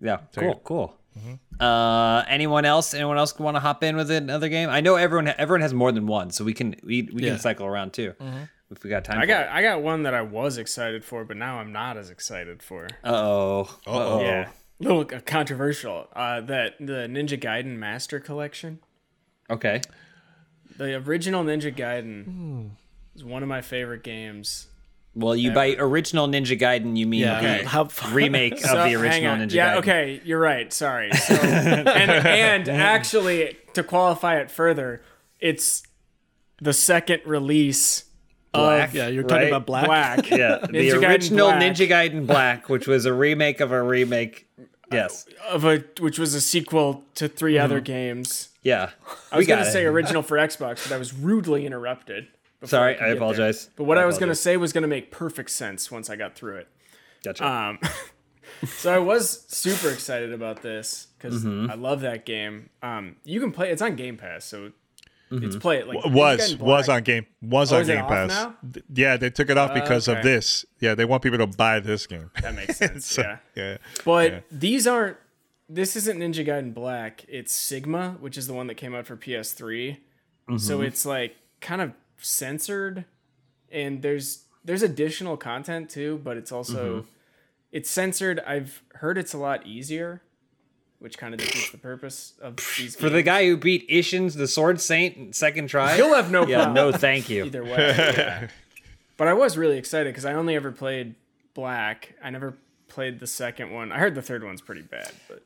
yeah, yeah. Cool, cool. Uh, anyone else? Anyone else want to hop in with another game? I know everyone. Everyone has more than one, so we can we, we Yeah. can cycle around too if we got time. I got I got one that I was excited for, but now I'm not as excited for. Uh oh. Uh-oh. Yeah, a little controversial. Uh, that the Ninja Gaiden Master Collection. Okay. The original Ninja Gaiden is one of my favorite games. Well, you by original Ninja Gaiden, you mean Yeah. the How- remake So, of the hang original on. Ninja yeah, Gaiden. okay, you're right. Sorry. So, and, and actually, to qualify it further, it's the second release Black. of Yeah, you're talking Right? about black. Black. Yeah, the Ninja Gaiden original Black. Ninja Gaiden Black, which was a remake of a remake. Uh, yes. of a which was a sequel to 3 mm-hmm. other games. Yeah. I was We got going to it. say original for Xbox, but I was rudely interrupted. Before Sorry, could I get there. apologize. But what I, was going to say was going to make perfect sense once I got through it. Gotcha. Um, so I was super excited about this because Mm-hmm. I love that game. Um, you can play; it's on Game Pass, so it's play it like Was was on game was Oh, on is it Game off Pass. now? Th- Yeah, they took it off because of okay. this. Yeah, they want people to buy this game. That makes sense. So, yeah, yeah. but yeah. these aren't. This isn't Ninja Gaiden Black. It's Sigma, which is the one that came out for PS3. Mm-hmm. So it's like kind of censored, and there's there's additional content too, but it's also Mm-hmm. it's censored. I've heard it's a lot easier, which kind of defeats the purpose of these. For the guy who beat Isshin's the Sword Saint second try. He'll have no yeah, no, thank you. either way. yeah. But I was really excited because I only ever played Black. I never played the second one. I heard the third one's pretty bad, but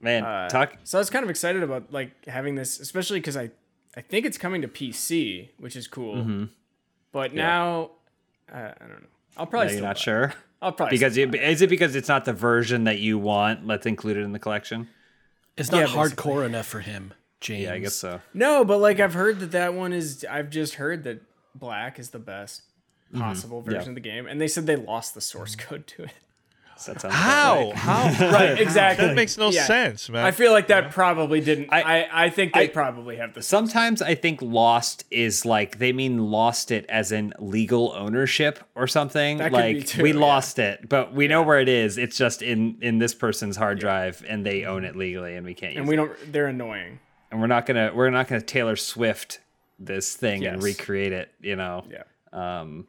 Man, uh, talk. So I was kind of excited about like having this, especially because I, I think it's coming to PC, which is cool. Mm-hmm. But now, uh, I don't know. I'll probably Are you still not buy it. sure? I'll probably Because still it, is it because it's not the version that you want? Let's include it in the collection. It's not Yeah, hardcore enough for him, James. Yeah, I guess so. No, but like I've heard that that one is. I've just heard that Black is the best Mm-hmm. possible version of the game, and they said they lost the source code to it. That sounds How? right. How? Right, exactly. That makes no Yeah. sense, man. I feel like that probably didn't. I- I, I, think they I- probably have this. Sometimes I think lost is like they mean lost it as in legal ownership or something. That could be like too, we yeah. lost it, but we know where it is. It's just in in this person's hard drive and they own it legally and we can't use and it. we don't. They're annoying. And we're not gonna we're not gonna Taylor Swift this thing and recreate it, you know. Yeah. Um,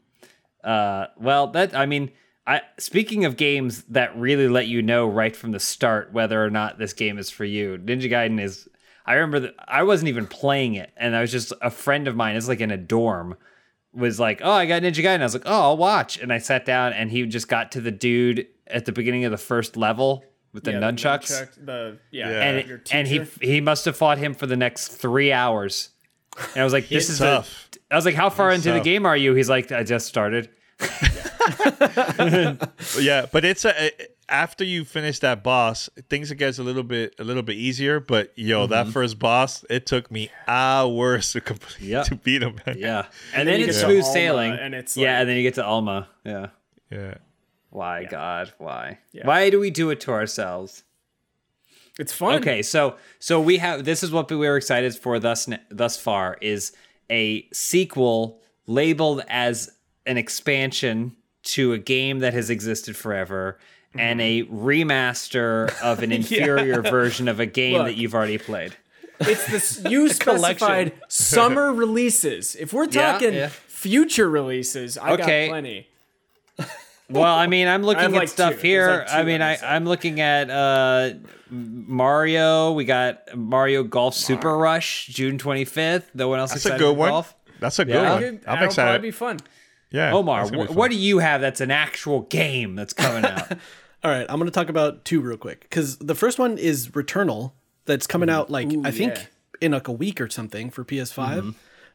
uh, well, that I mean, I speaking of games that really let you know right from the start whether or not this game is for you. Ninja Gaiden is. I remember that I wasn't even playing it, and I was just a friend of mine. It's like in a dorm. Was like, oh, I got Ninja Gaiden. I was like, oh, I'll watch. And I sat down, and he just got to the dude at the beginning of the first level with the Yeah, nunchucks, nunchuck, the yeah, Yeah. and it, and he he must have fought him for the next three hours. And I was like, this is tough. I was like, how far into the game are you? He's like, I just started. yeah, but it's a after you finish that boss, things gets a little bit a little bit easier. But yo, Mm-hmm. that first boss, it took me hours to complete Yep. to beat him. Man. Yeah, and, then then, it's get to smooth Alma, sailing, and it's yeah, and then you get to Alma. Yeah, yeah. why God, why, Yeah. why do we do it to ourselves? It's fun. Okay, so so we have this is what we were excited for thus thus far is a sequel labeled as an expansion to a game that has existed forever and a remaster of an inferior version of a game Look. that you've already played. It's this you specified summer releases. If we're talking yeah. future releases, I Okay. got plenty. Well, I mean, I'm looking have at like stuff two. here. Like I mean, I, I'm looking at uh, Mario. We got Mario Golf Super Rush, June 25th. No one else That's a excited good for one. golf. That's a good Yeah. one. I'm excited. that'll be fun. Yeah, Omar, that's gonna be wh- what do you have that's an actual game that's coming out? All right, I'm going to talk about two real quick because the first one is Returnal that's coming out like I think yeah. in like a week or something for PS5. Mm-hmm.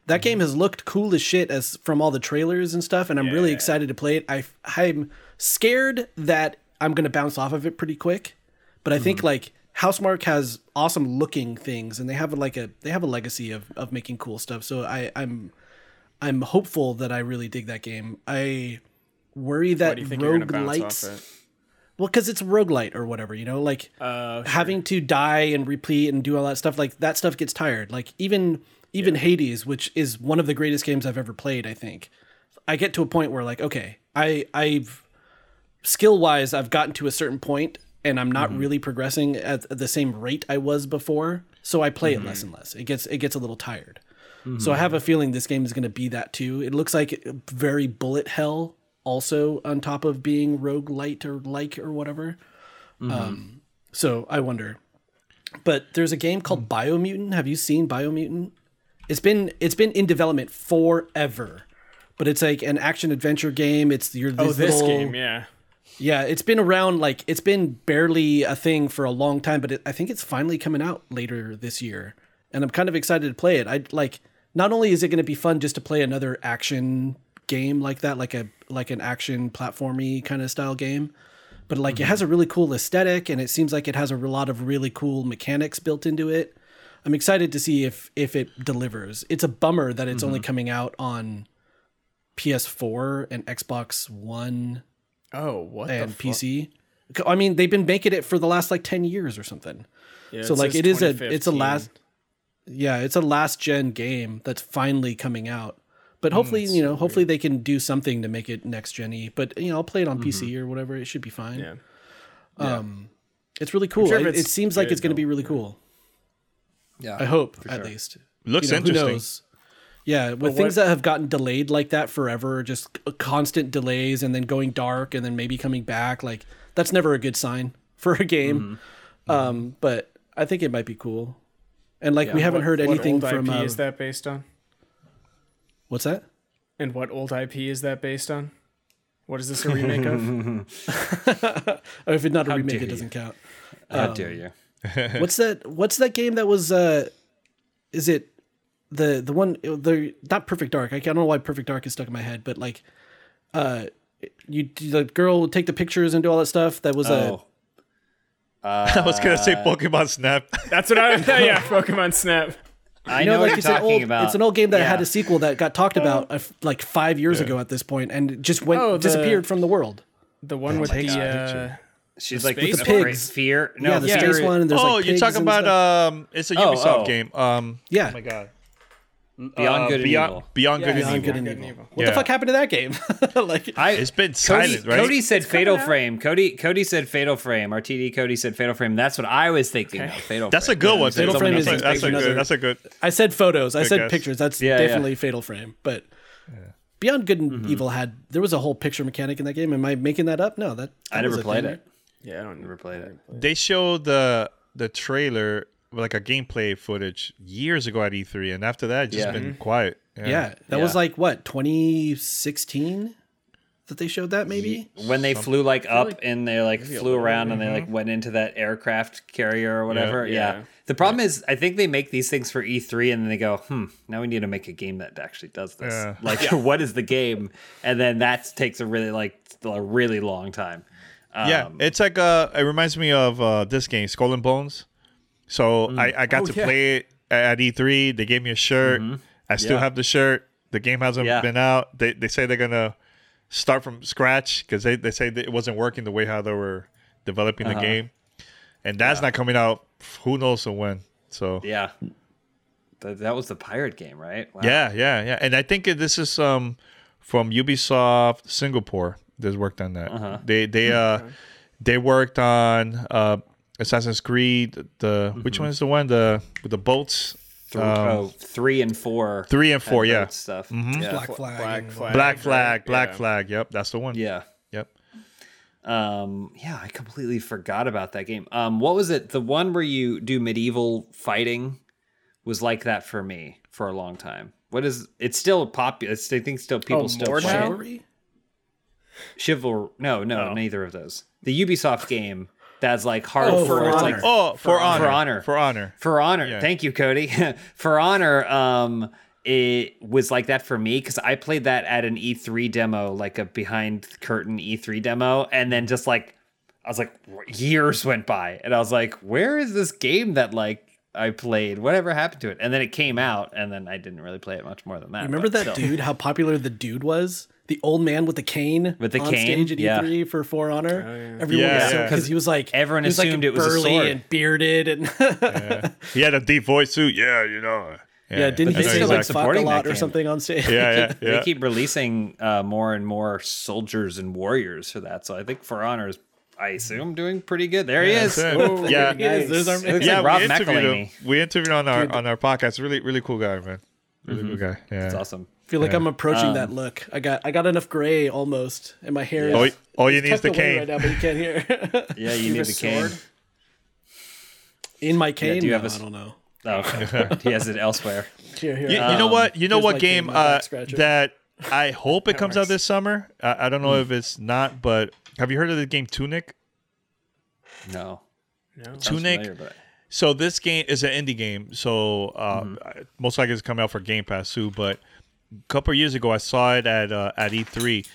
That game has looked cool as shit as from all the trailers and stuff, and I'm really excited to play it. I I'm scared that I'm going to bounce off of it pretty quick, but I think mm-hmm. like Housemarque has awesome looking things, and they have like a they have a legacy of of making cool stuff. So I I'm I'm hopeful that I really dig that game. I worry that Why do you think you're gonna roguelites. Well, because it's roguelite or whatever, you know, like Uh, having to die and replete and do all that stuff, like that stuff gets tired. Like even even Hades, which is one of the greatest games I've ever played, I think. I get to a point where like, okay, I I've skill wise I've gotten to a certain point and I'm not really progressing at the same rate I was before. So I play it less and less. It gets it gets a little tired. So I have a feeling this game is going to be that too. It looks like very bullet hell also on top of being roguelite or like or whatever. Um, so I wonder. But there's a game called Biomutant. Have you seen Biomutant? It's been it's been in development forever. But it's like an action adventure game. It's you're oh, this, this little- game, yeah. yeah, it's been around like it's been barely a thing for a long time, but it, I think it's finally coming out later this year, and I'm kind of excited to play it. I like not only is it going to be fun just to play another action game like that, like a like an action platformy kind of style game, but like it has a really cool aesthetic, and it seems like it has a lot of really cool mechanics built into it. I'm excited to see if if it delivers. It's a bummer that it's only coming out on PS4 and Xbox One Oh, what and? PC. I mean, they've been making it for the last like ten years or something. Yeah, so like it is a it's a last yeah it's a last gen game that's finally coming out. But hopefully you know hopefully they can do something to make it next gen But you know I'll play it on PC or whatever. It should be fine. Yeah. It's really cool. sure it, it's it seems like it's going to be really cool. yeah, I hope at least. Looks You know, interesting. Who knows? Yeah, with things that have gotten delayed like that forever, just constant delays and then going dark and then maybe coming back, like that's never a good sign for a game. Mm-hmm. Um, but I think it might be cool. And like we haven't What- heard what anything old from IP uh, is that based on? what's that? And what old IP is that based on? What is this a remake of? Oh, if it's not a How remake, dare it doesn't you. count. how um, dare you? What's that? What's that game that was? uh Is it the the one the not Perfect Dark? I don't know why Perfect Dark is stuck in my head, but like, uh, you the girl would take the pictures and do all that stuff. That was a Oh, I was gonna say Pokemon Snap. That's what I was. yeah, Pokemon Snap. I You know, know, what like you're it's an old, about. it's an old game that had a sequel that got talked about uh, like five years ago at this point, and just went Oh, the- disappeared from the world. The one with the a uh. She's The like with the Pigs. fear. No, yeah, the yeah. space one. And there's oh, like you're talking about stuff. um, it's a Oh, Ubisoft oh. game. Um, Yeah. Oh my god. Beyond Uh, Good and Beyond, Evil. Beyond yeah, Good and Beyond Evil. Good and Good and Evil. Evil. What Yeah. the fuck happened to that game? like, I, It's been Cody, silent, right? Cody said Fatal out. Frame. Cody Cody said Fatal Frame. RTD Cody said Fatal Frame. That's what I was thinking. Of, Fatal. That's a Frame. good one. Fatal. Frame is- a, that's a another- good. That's a good. I said photos. I Good said guess. pictures. That's Yeah, yeah. definitely Fatal Frame. But Beyond Good and Mm-hmm. Evil had there was a whole picture mechanic in that game. Am I making that up? No, that, I that was never played it. yeah, I don't Never played it. They showed the the trailer like a gameplay footage years ago at E3, and after that, it's just Yeah. been quiet. Yeah, that was like what 2016 that they showed that maybe. When they flew like up like and they like flew around and they like went into that aircraft carrier or whatever. Yeah. Yeah. The problem is, I think they make these things for E3 and then they go, hmm, now we need to make a game that actually does this. Yeah. Like, what is the game? And then that takes a really like a really long time. yeah, Um, it's like uh, it reminds me of uh, this game, Skull and Bones. So Mm. I, I got Oh, to yeah. play it at E3. They gave me a shirt. I still Mm-hmm. Yeah. have the shirt. The game hasn't Yeah. been out. They they say they're gonna start from scratch because they, they say that it wasn't working the way how they were developing Uh-huh. the game, and that's not coming out. Who knows when? So Yeah. That, that was the pirate game, right? Wow. Yeah, yeah, yeah. And I think this is um from Ubisoft Singapore. That's worked on that. Uh-huh. They they uh they worked on uh Assassin's Creed. The which one is the one the with the bolts? Three, Um, oh, three and four. three and four, yeah. Stuff. Mm-hmm. Yeah. Black Flag. Black flag. Black flag, black Yeah. flag. Yep, that's the one. Yeah. Yep. Um, yeah, I completely forgot about that game. Um, what was it? The one where you do medieval fighting was like that for me for a long time. What is? It's still popular. I think still people Oh, still play. Chivalry? Chivalry. No, no, Oh. neither of those. The Ubisoft game that's like hard Oh, for For it's Honor. like Oh, for, honor. For Honor. For honor. for honor. Yeah. Thank you, Cody. for honor, um, it was like that for me because I played that at an E3 demo, like a behind curtain E3 demo, and then just like I was like years went by, and I was like, where is this game that like I played? Whatever happened to it? And then it came out, and then I didn't really play it much more than that. Remember that still. dude? How popular the dude was? The old man with the cane With the on cane? stage at Yeah. E3 for For Honor. Everyone Yeah, was so yeah. because he was like Everyone he was assumed like it was a burly sword. and bearded and He had a deep voice too. Yeah, you know. yeah, didn't he say still like like fuck a lot or something on stage? Yeah, yeah, They keep releasing uh, more and more soldiers and warriors for that, so I think For Honor is, I assume, doing pretty good. There he is. That's it. Oh, yeah, nice. There's our man. Looks yeah. like Rob we interviewed him. We interviewed on our on our podcast. Really, really cool guy, man. Really cool guy. Yeah. It's awesome. I feel like I'm approaching Um, that look. I got I got enough gray almost, and my hair All, is all you need is the cane. right now, but you can't hear. Yeah, you You need have the a cane. sword? In my cane, do you no, have a s- I don't know. Oh, okay. he has it elsewhere. Here, here. You, you know what? You know what my game cane, my back uh, that I hope it comes out this summer. I, I don't know if it's not, but have you heard of the game Tunic? No. No. Tunic. familiar, but- So this game is an indie game. So uh, Mm-hmm. most likely it's coming out for Game Pass too. But a couple of years ago, I saw it at uh, at E3.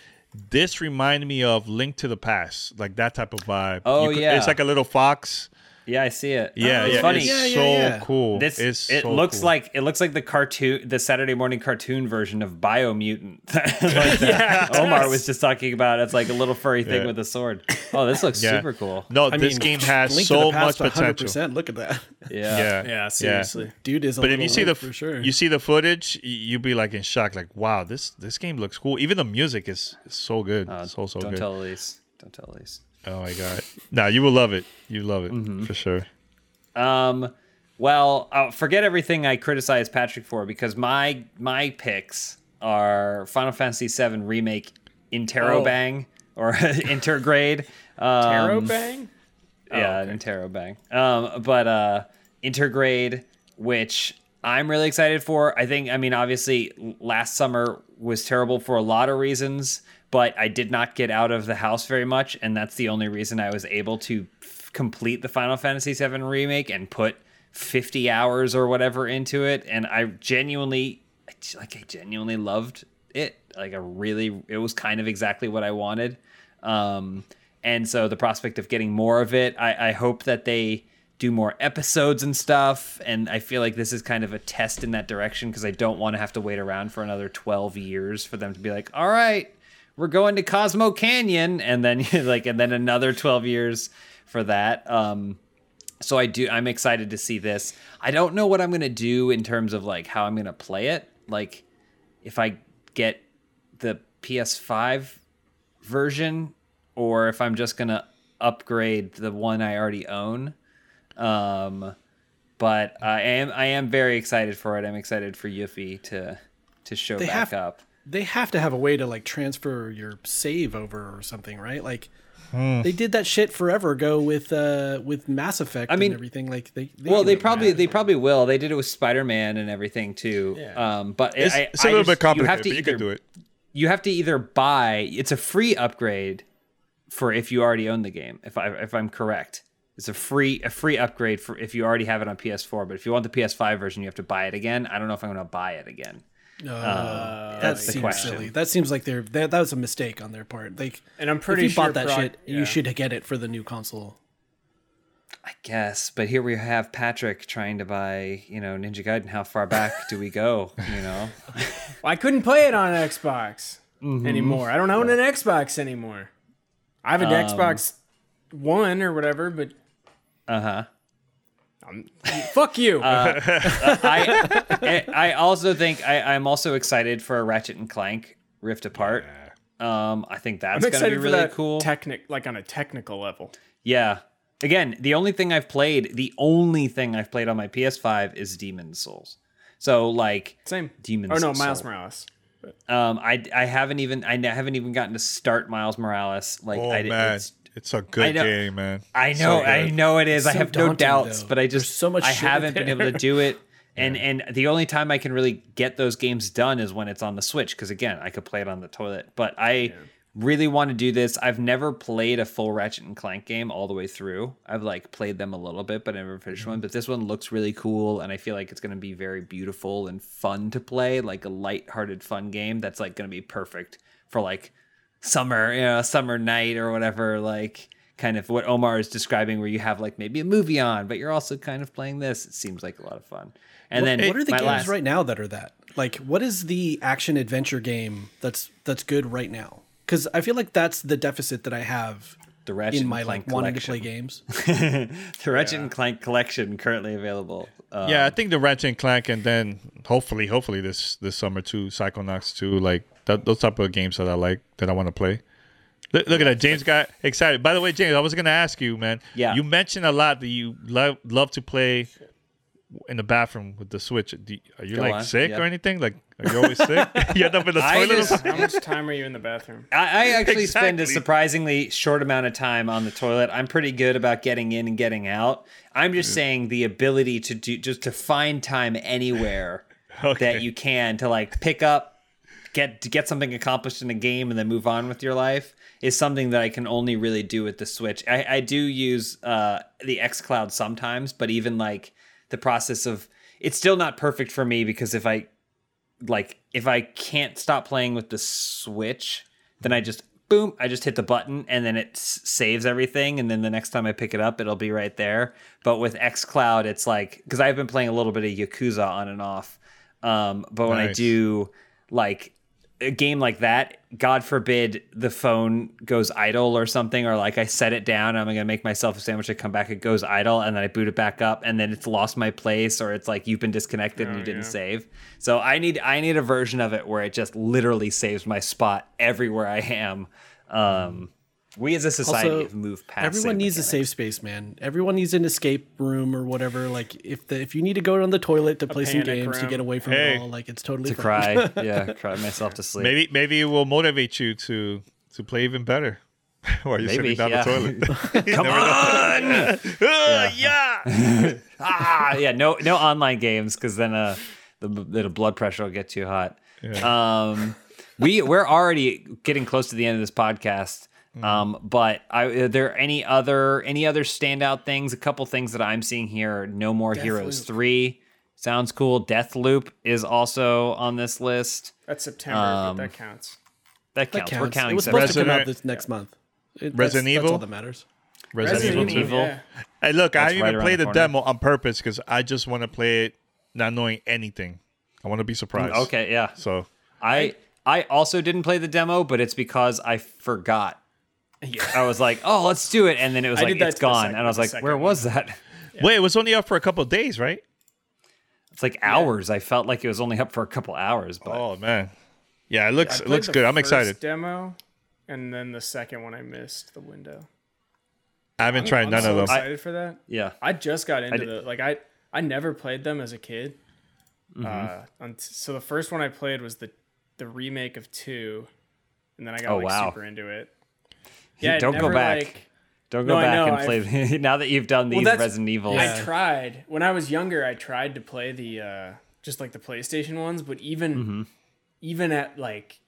This reminded me of Link to the Past, like that type of vibe. Oh, could- yeah. it's like a little fox. Yeah, I see it. Yeah, it's yeah, funny. It's Yeah, yeah, so yeah. cool. This it's it so looks cool. like it looks like the cartoon, the Saturday morning cartoon version of Biomutant. like that Omar was just talking about. It's like a little furry thing Yeah. with a sword. Oh, this looks Yeah. super cool. no. I this mean, game has so to the Past, much potential. 100%. Look at that. Yeah. Yeah, Yeah, seriously. Dude is a But if you see the for sure. you see the footage, you'll be like in shock. Like, wow, this this game looks cool. Even the music is, is so good. Uh, so so don't good. tell Elise. Don't tell Elise. Oh my god. Nah, you will love it. You love it Mm-hmm. for sure. Um, well, uh, forget everything I criticized Patrick for because my my picks are Final Fantasy VII remake Interrobang or Intergrade. Um, Tarot bang? yeah, okay. Interrobang. Um, but uh, Intergrade, which I'm really excited for. I think, I mean, obviously, last summer was terrible for a lot of reasons, but I did not get out of the house very much, and that's the only reason I was able to f- complete the Final Fantasy VII remake and put 50 hours or whatever into it. And I genuinely, like, I genuinely loved it. Like, I really, it was kind of exactly what I wanted. Um, and so the prospect of getting more of it, I, I hope that they do more episodes and stuff. And I feel like this is kind of a test in that direction because I don't want to have to wait around for another 12 years for them to be like, all right, we're going to Cosmo Canyon, and then like, and then another twelve years for that. Um, so I do. I'm excited to see this. I don't know what I'm gonna do in terms of like how I'm gonna play it. Like, if I get the PS5 version, or if I'm just gonna upgrade the one I already own. Um, but I am I am very excited for it. I'm excited for Yuffie to to show They back have- up. They have to have a way to like transfer your save over or something, right? Like Hmm. they did that shit forever ago with uh with Mass Effect I mean- and everything. Like they, they Well, they probably they probably will. They did it with Spider Man and everything too. Yeah. Um, but It's, I, it's a I little just- bit complicated, You have to but you can do it. you have to either buy. It's a free upgrade for if you already own the game. If I if I'm correct, it's a free a free upgrade for if you already have it on PS4. But if you want the PS5 version, you have to buy it again. I don't know if I'm going to buy it again. That that's the seems question. silly. That seems like they're that, that was a mistake on their part. Like And I'm pretty if you sure bought that proc- shit, yeah. you should get it for the new console. I guess, but here we have Patrick trying to buy, you know, Ninja Gaiden. How far back do we go? You know, Well, I couldn't play it on an Xbox Mm-hmm. anymore. I don't own an Xbox anymore. I have an Um, Xbox One or whatever, but uh huh. Fuck you. Uh, I I also think I, I'm also excited for a Ratchet and Clank Rift Apart. Um, I think that's gonna be excited for really that cool. technic, like on a technical level. yeah. Again, the only thing I've played, the only thing I've played on my PS5 is Demon's Souls. So like, Same. Demon's Or no, Miles Soul. Morales. um, I I haven't even I haven't even gotten to start Miles Morales. Like, Oh I, man, it's, it's, a good know- game, man. I know, good. I know it is. I so have no daunting, doubts, though. but I There's just so much I shit haven't been able to do it. And and the only time I can really get those games done is when it's on the Switch because again, I could play it on the toilet. But I really want to do this. I've never played a full Ratchet and Clank game all the way through. I've like played them a little bit, but I never finished Mm-hmm. one. But this one looks really cool, and I feel like it's going to be very beautiful and fun to play, like a light-hearted, fun game that's like going to be perfect for like summer, you know, summer night or whatever, like kind of what Omar is describing, where you have like maybe a movie on, but you're also kind of playing this. It seems like a lot of fun. And then What are the games last- right now that are that? Like, what is the action adventure game that's that's good right now? Because I feel like that's the deficit that I have The Ratchet in and my like Clank wanting to play games. the Ratchet and Clank collection currently available. Uh, yeah, I think the Ratchet and Clank, and then hopefully, hopefully this this summer too, Psychonauts too, like that, those type of games that I like that I want to play. Look, look at that, James got excited. By the way, James, I was gonna ask you, man. Yeah. you mentioned a lot that you love love to play in the bathroom with the Switch. Do, are you Go like on, sick yeah. or anything? Like, are you always sick? you end up in the I toilet. just- How much time are you in the bathroom? I, I actually spend a surprisingly short amount of time on the toilet. I'm pretty good about getting in and getting out. I'm just saying the ability to do just to find time anywhere Okay. that you can to like pick up, get to get something accomplished in a game, and then move on with your life is something that I can only really do with the Switch. I, I do use uh, the xCloud sometimes, but even like the process of it's still not perfect for me because if I like if I can't stop playing with the Switch, then I just boom, I just hit the button and then it s- saves everything and then the next time I pick it up it'll be right there. But with xCloud it's like cuz I've been playing a little bit of Yakuza on and off. Um but when I do like a game like that, God forbid the phone goes idle or something, or like I set it down, I'm gonna make myself a sandwich, I come back, it goes idle, and then I boot it back up, and then it's lost my place, or it's like you've been disconnected and you didn't yeah. save. So I need I need a version of it where it just literally saves my spot everywhere I am. Um, we as a society Also, have moved past. Everyone save needs a safe space, man. Everyone needs an escape room or whatever. Like if the if you need to go on the toilet to play some panic games to get away from Hey. it all, like it's totally to fine. cry. yeah, cry myself to sleep. Maybe maybe it will motivate you to to play even better while you're Maybe, sitting down yeah. the toilet. Come on. Uh, yeah. ah, yeah, no, no online games because then uh, the, the blood pressure will get too hot. Um, we we're already getting close to the end of this podcast. Um, but I, are there any other any other standout things? A couple things that I'm seeing here. No More Heroes Deathloop. three sounds cool. Death Loop is also on this list. That's September, Um, that counts. That That counts. We're counts. It counting. was September. supposed to come out this next month. It, Resident That's Evil? all that matters. Resident, Resident Evil. Evil. yeah. Hey, look, That's I didn't right even around play the the demo on purpose because I just want to play it not knowing anything. I want to be surprised. Okay, yeah. So I I also didn't play the demo, but it's because I forgot. Yeah. I was like, "Oh, let's do it," and then it was I like, did that "It's to the gone," second- and I was the like, second "Where one. was that?" Wait, it was only up for a couple of days, right? It's like hours. I felt like it was only up for a couple hours, but Oh man, yeah, it looks I it played looks the good. I'm first excited. Demo, and then the second one I missed the window. I haven't tried I'm none so of them. excited for that. yeah. I just got into did- the like I I never played them as a kid. Mm-hmm. Uh, unt- so the first one I played was the the remake of two, and then I got Oh, like wow. super into it. Yeah, Don't go back. Like, Don't go No, back know, and I've- play. now that you've done these that's- Resident Evils, I tried when I was younger. I tried to play the uh, just like the PlayStation ones, but even Mm-hmm. even at like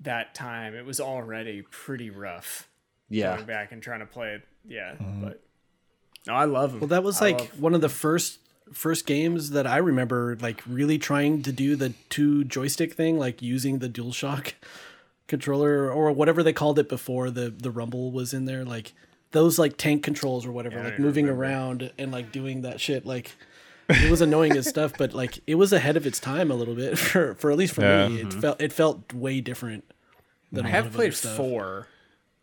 that time, it was already pretty rough. yeah. Going back and trying to play it, yeah. But no, I love them. Well, that was like one of the first first games that I remember like really trying to do the two joystick thing, like using the DualShock controller or whatever they called it before the the Rumble was in there, like those like tank controls or whatever, I like moving remember. around and like doing that shit, like. it was annoying as stuff, but like it was ahead of its time a little bit for, for at least for Yeah. me. It mm-hmm. felt it felt way different than I a have lot of played other stuff. four,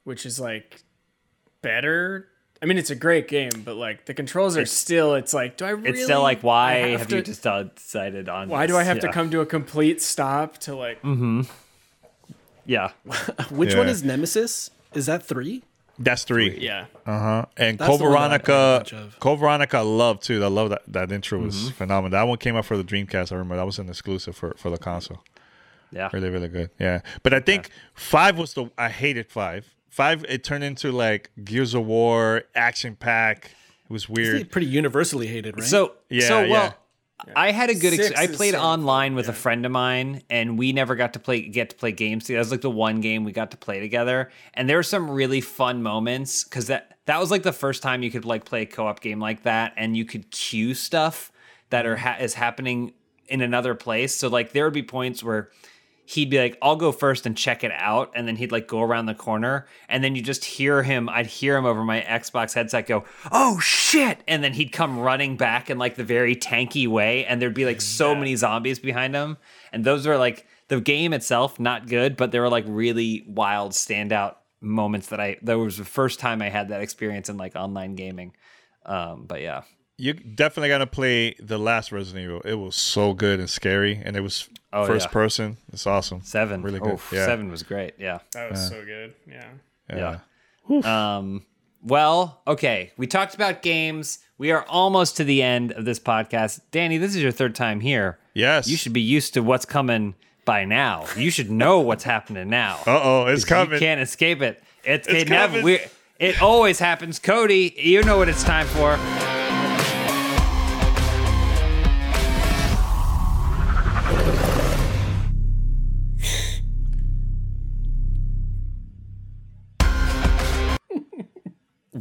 which is like better. I mean, it's a great game, but like the controls are still. It's like, do I really? It's still like, why have have, to- you just decided on? Why do? I have to come to a complete stop to like? Mm-hmm. Yeah, Which one is Nemesis? Is that three? That's three. Yeah, Uh huh. And That's Code the one that I played a Veronica, bunch of. Code Veronica, I love too. I love that that intro was Mm-hmm. phenomenal. That one came out for the Dreamcast. I remember that was an exclusive for for the console. yeah. Really, really good. Yeah. But I think five was the I hated five. Five it turned into like Gears of War action pack. It was It's weird. pretty universally hated, right? So Yeah, so yeah. I had a good. Ex- I played online with a friend of mine, and we never got to play get to play games together. That was like the one game we got to play together, and there were some really fun moments because that that was like the first time you could like play a co op game like that, and you could queue stuff that are ha- is happening in another place. So like there would be points where he'd be like, I'll go first and check it out. And then he'd like go around the corner. And then you just hear him, I'd hear him over my Xbox headset go, Oh shit. And then he'd come running back in like the very tanky way. And there'd be like so many zombies behind him. And those were like the game itself, not good, but there were like really wild standout moments that I, that was the first time I had that experience in like online gaming. Um, but yeah. You definitely gotta play the last Resident Evil. It was so good and scary, and it was Oh, first yeah. person. It's awesome. Seven. Really good. Oh, Yeah. Seven was great. Yeah. that was so good. Yeah. Yeah. Um, well, okay. We talked about games. We are almost to the end of this podcast. Danny, this is your third time here. Yes. You should be used to what's coming by now. You should know what's happening now. Uh oh, it's coming. You can't escape it. It's, It's it never. coming. We, it always happens. Cody, you know what it's time for.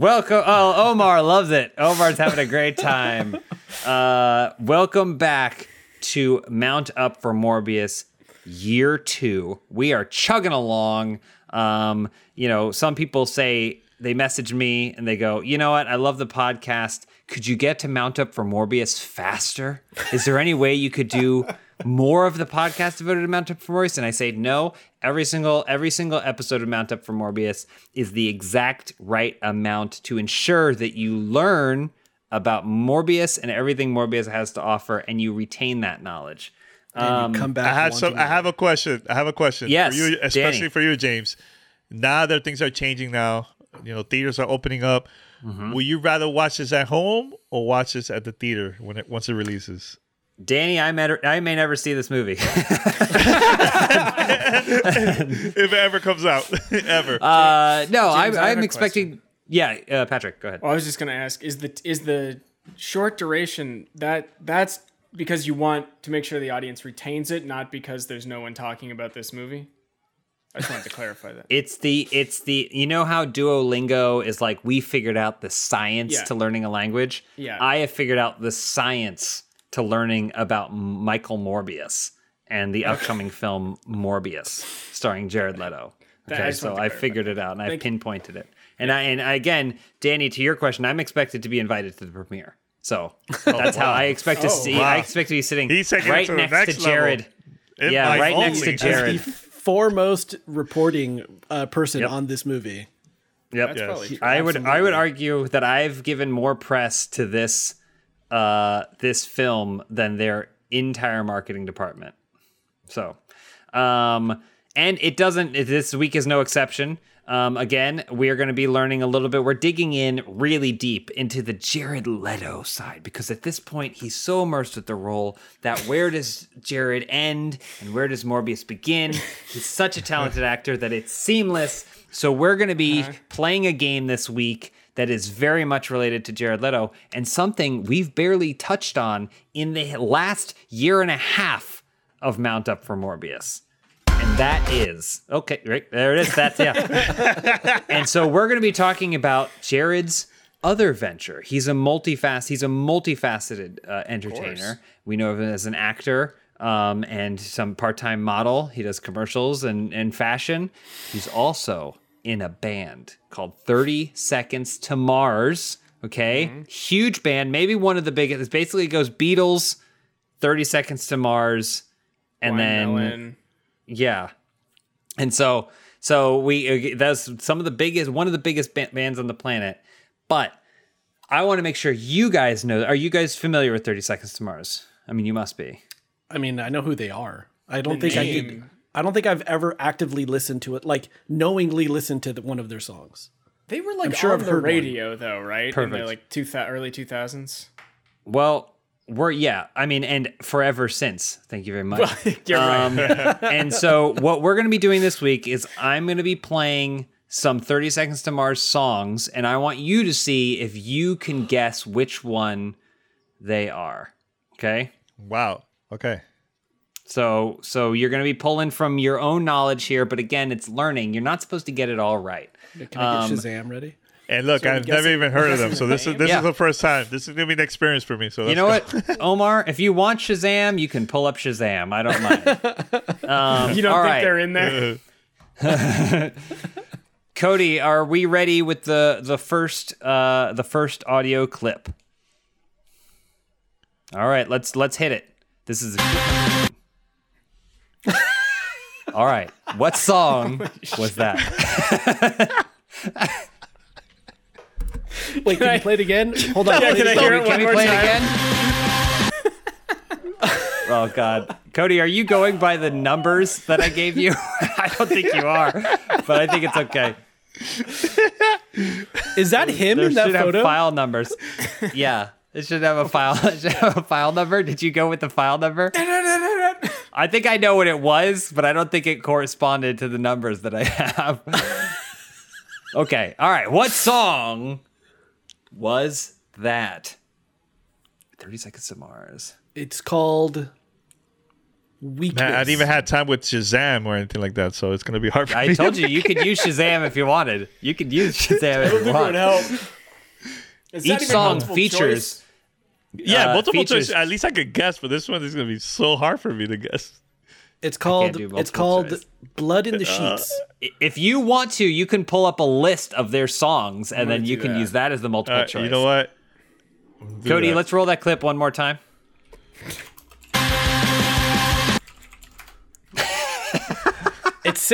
Welcome. Oh, Omar loves it. Omar's having a great time. Uh, welcome back to Mount Up for Morbius year two. We are chugging along. Um, you know, some people say they message me and they go, you know what? I love the podcast. Could you get to Mount Up for Morbius faster? Is there any way you could do more of the podcast devoted to Mount Up for Morbius? And I say no. Every single every single episode of Mount Up for Morbius is the exact right amount to ensure that you learn about Morbius and everything Morbius has to offer, and you retain that knowledge. And you come back. I have some. I have a question. I have a question. Yes, for you, especially Danny. for you, James. Now that things are changing, now you know theaters are opening up. Mm-hmm. Will you rather watch this at home or watch this at the theater when it once it releases? Danny, I may, I may never see this movie. if it ever comes out, ever. uh, no, I, James, I have I'm a expecting. Yeah, uh, Patrick, go ahead. Well, I was just gonna ask: is the is the short duration that that's because you want to make sure the audience retains it, not because there's no one talking about this movie? I just wanted to clarify that. It's the it's the you know how Duolingo is like we figured out the science Yeah. to learning a language. Yeah. I have figured out the science to learning about Michael Morbius and the upcoming film Morbius, starring Jared Leto. That- I Okay, so I figured it out and I Thank you. pinpointed it. And I and again, Danny, to your question, I'm expected to be invited to the premiere. So that's how I expect to Oh, see. wow. I expect to be sitting He's taking right to the next next to Jared. level. Yeah, Invite right next only. to As Jared. foremost reporting uh, person Yep. on this movie. Yep. That's Yes. probably true. I would I would argue that I've given more press to this uh this film than their entire marketing department. So, um and it doesn't this week is no exception. Um again, we are going to be learning a little bit. We're digging in really deep into the Jared Leto side because at this point he's so immersed with the role that where does Jared end and where does Morbius begin? He's such a talented actor that it's seamless. So we're going to be playing a game this week that is very much related to Jared Leto and something we've barely touched on in the last year and a half of Mount Up for Morbius. And that is okay, right there it is. That's yeah. and so we're going to be talking about Jared's other venture. He's a multifac he's a multifaceted uh, entertainer. We know of him as an actor um, and some part-time model. He does commercials and, and fashion. He's also in a band called 30 Seconds to Mars. Okay. Huge band, maybe one of the biggest. It basically goes Beatles, 30 Seconds to Mars, and Blind then Melon. yeah. And so so we uh, that's some of the biggest one of the biggest ba- bands on the planet. But I want to make sure you guys know are you guys familiar with 30 Seconds to Mars? I mean, you must be. I mean, I know who they are. I don't The think I did. Name. I don't think I've ever actively listened to it, like knowingly listened to the, one of their songs. They were like sure on I've the heard one. radio though, right? Perfect. In the like two thou- early two thousands. Well, we're yeah, I mean and forever since. Thank you very much. You're Um, right. and so what we're going to be doing this week is I'm going to be playing some 30 seconds to Mars songs and I want you to see if you can guess which one they are. Okay? Wow. Okay. So so you're going to be pulling from your own knowledge here, but again, it's learning. You're not supposed to get it all right. Can I Um, get Shazam ready? And look, I'm I've never even heard of them, guessing so the this is this Yeah. is the first time. This is gonna be an experience for me. So You know go. what, Omar? If you want Shazam, you can pull up Shazam. I don't mind. Um, you don't think right. they're in there? Cody, are we ready with the the first uh the first audio clip? All right, let's let's hit it. This is All right. What song was that? Wait, can you play it again? Hold on. Yeah, play can it I hear it Can one we more play time? it again? oh god. Cody, are you going by the numbers that I gave you? I don't think you are, but I think it's okay. Is that him There in that should have photo? file numbers. Yeah. It should have a file. It should have a file number. Did you go with the file number? I think I know what it was, but I don't think it corresponded to the numbers that I have. okay. All right. What song was that? 30 Seconds to Mars. It's called Weakness. Man, I didn't even had time with Shazam or anything like that, so it's gonna be hard for I me. told you you could use Shazam if you wanted. You could use Shazam if you It would want. help. Is Each song features. choice? Yeah, uh, multiple features- choice. At least I could guess, but this one is gonna be so hard for me to guess. It's called. It's called choice. Blood Uh, in the Sheets. If you want to, you can pull up a list of their songs, and then you can that. use that as the multiple Uh, choice. you know what? Do Cody, that. let's roll that clip one more time.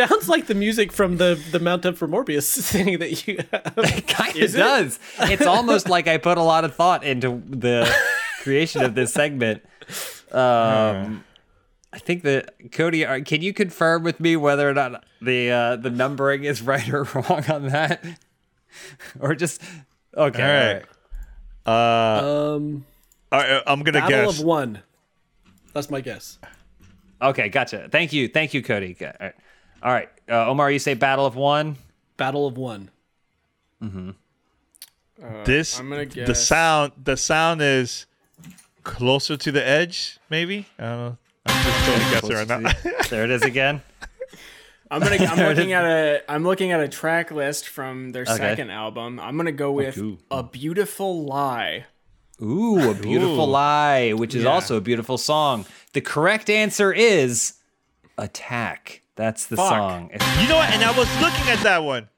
Sounds like the music from the the Mount Up for Morbius thing that you have. It kind of does. It's almost like I put a lot of thought into the creation of this segment. Um, I think that Cody, are- can you confirm with me whether or not the uh, the numbering is right or wrong on that, or just okay? All all right. right. Uh, Um, all right, I'm gonna Battle guess. of One. That's my guess. Okay, gotcha. Thank you, thank you, Cody. All right, all right. Uh, Omar, you say Battle of One. Battle of One. this I'm gonna the sound the sound is closer to the edge maybe i don't know i'm just totally guessing right now there it is again. I'm gonna. I'm looking at a. I'm looking at a track list from their Okay. second album. I'm gonna go with cool. "A Beautiful Lie." Ooh, a beautiful Ooh. lie, which is Yeah. also a beautiful song. The correct answer is Attack. That's the Fuck. song. It's- you know what and i was looking at that one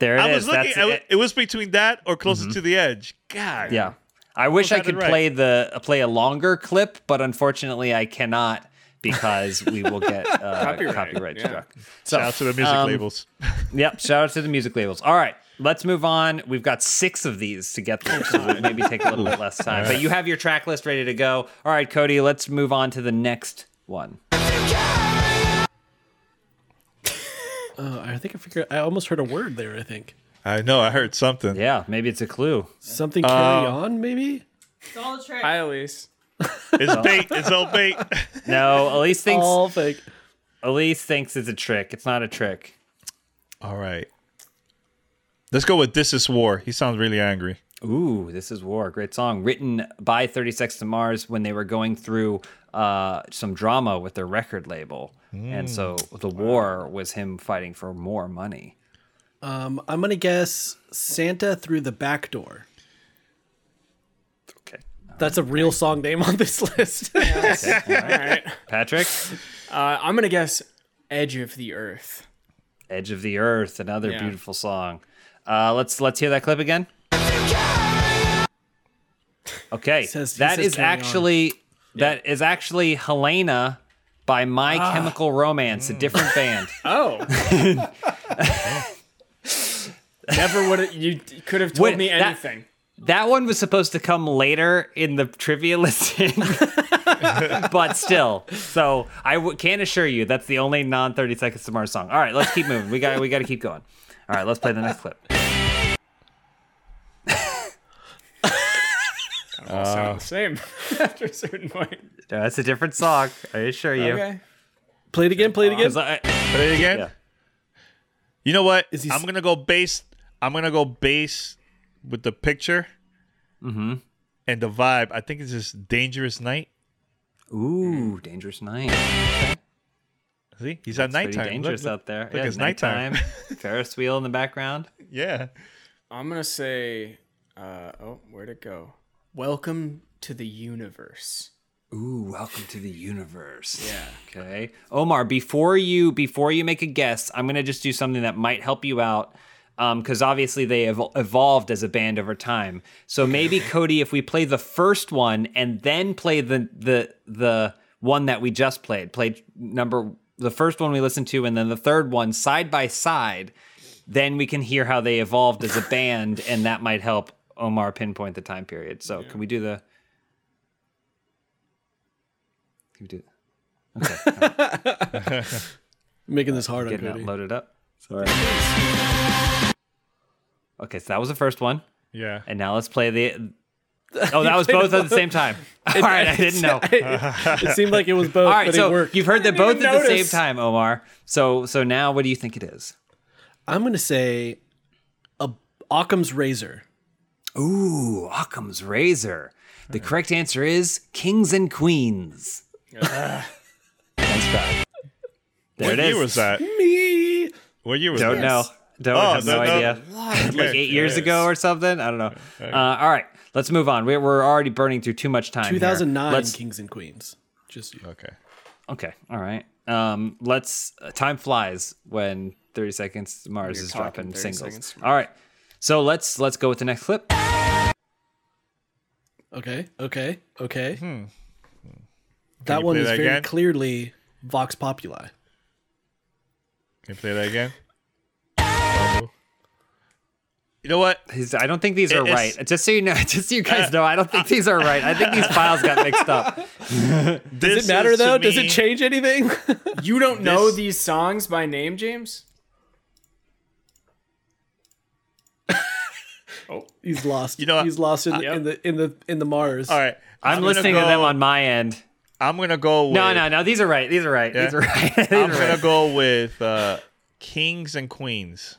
there it i is. was looking That's I wa- it. it was between that or closer to the edge god Yeah. I wish I had it could right. play the play a longer clip, but unfortunately I cannot because we will get uh, Copyright, copyright, yeah. struck. So, Shout out to the music um, labels. Yep. Shout out to the music labels. All right, let's move on. We've got six of these to get through, so we'll maybe take a little bit less time. But you have your track list ready to go. All right, Cody, let's move on to the next one. Uh, I think I figured. I almost heard a word there. I think I know. I heard something. Yeah, maybe it's a clue. something carry on. Maybe It's all a trick. Hi, Elise. It's bait. It's all bait. No, Elise thinks all fake. Elise thinks it's a trick. It's not a trick. all right. Let's go with "This Is War." He sounds really angry. Ooh, this is War. Great song. Written by 30 Seconds to Mars when they were going through uh, some drama with their record label. And so the war was him fighting for more money. Um, I'm gonna guess Santa through the back door. Okay. That's a real song name on this list. All right. Patrick, Uh, I'm gonna guess Edge of the Earth. Edge of the Earth, another Yeah. beautiful song. Uh, let's let's hear that clip again. Okay, Says- he that says is carry on. Actually that is actually Helena by My Ah. Chemical Romance, a different band. Oh. Never would have. You could have told me that- anything. That one was supposed to come later in the trivia listing, but still. So I w- can assure you that's the only non thirty seconds to Mars song. All right, let's keep moving. We got we got to keep going. All right, let's play the next clip. All sound the same after a certain point. No, that's a different song. I assure you. Okay. play it again. Play it again. I- Play it again. Yeah. You know what? Is he I'm gonna go base. I'm gonna go base with the picture Mm-hmm. and the vibe. I think it's just "Dangerous Night." Ooh, dangerous night. See, he's at Pretty nighttime. dangerous Look, out there. look, yeah, it's nighttime. Ferris wheel in the background. Yeah. I'm gonna say. Uh, oh, where'd it go? Welcome to the universe. Ooh, welcome to the universe. Yeah. Okay. Omar, before you before you make a guess, I'm gonna just do something that might help you out. Um, because obviously they have evolved as a band over time. So maybe Cody, if we play the first one and then play the the the one that we just played, played number the first one we listened to, and then the third one side by side, then we can hear how they evolved as a band, and that might help Omar pinpoint the time period. So can we do the? Can we do? Okay, Making this hard on getting it loaded up. Sorry. Okay, so that was the first one. Yeah. And now let's play the. Oh, that was both at the same time. All right, I didn't know. it seemed like it was both, All right, but so it worked. you've heard them both even at the same time, Omar. So, so now, what do you think it is? I'm gonna say a Occam's razor. Ooh, Occam's razor. The correct answer is kings and queens. Nice try. There What it is. year was that? Me. What year was Don't that? know. Don't Oh, have no, no, no. idea. like eight years ago or something. I don't know. Uh, all right, let's move on. We're, we're already burning through too much time. here. 2009 Let's- Kings and Queens. Just Okay. Okay. All right. Um, let's. Uh, time flies when 30 Seconds Mars You're is dropping singles. Seconds to All right. So let's let's go with the next clip. okay, okay, okay. Hmm. hmm. That one is that very again? clearly Vox Populi. Can you play that again? Babu. You know what? He's, I don't think these are right. Just so you know, just so you guys uh, know, I don't think uh, these are right. I think these files got mixed up. Does it matter though? Does it change anything? You don't know these songs by name, James? He's lost. You know what? he's lost in, Yep. in the in the in the Mars. All right. I'm, gonna listening to them on my end. I'm gonna go. With, No, no, no. These are right. These are right. These are right. These I'm are gonna right. go with uh, Kings and Queens.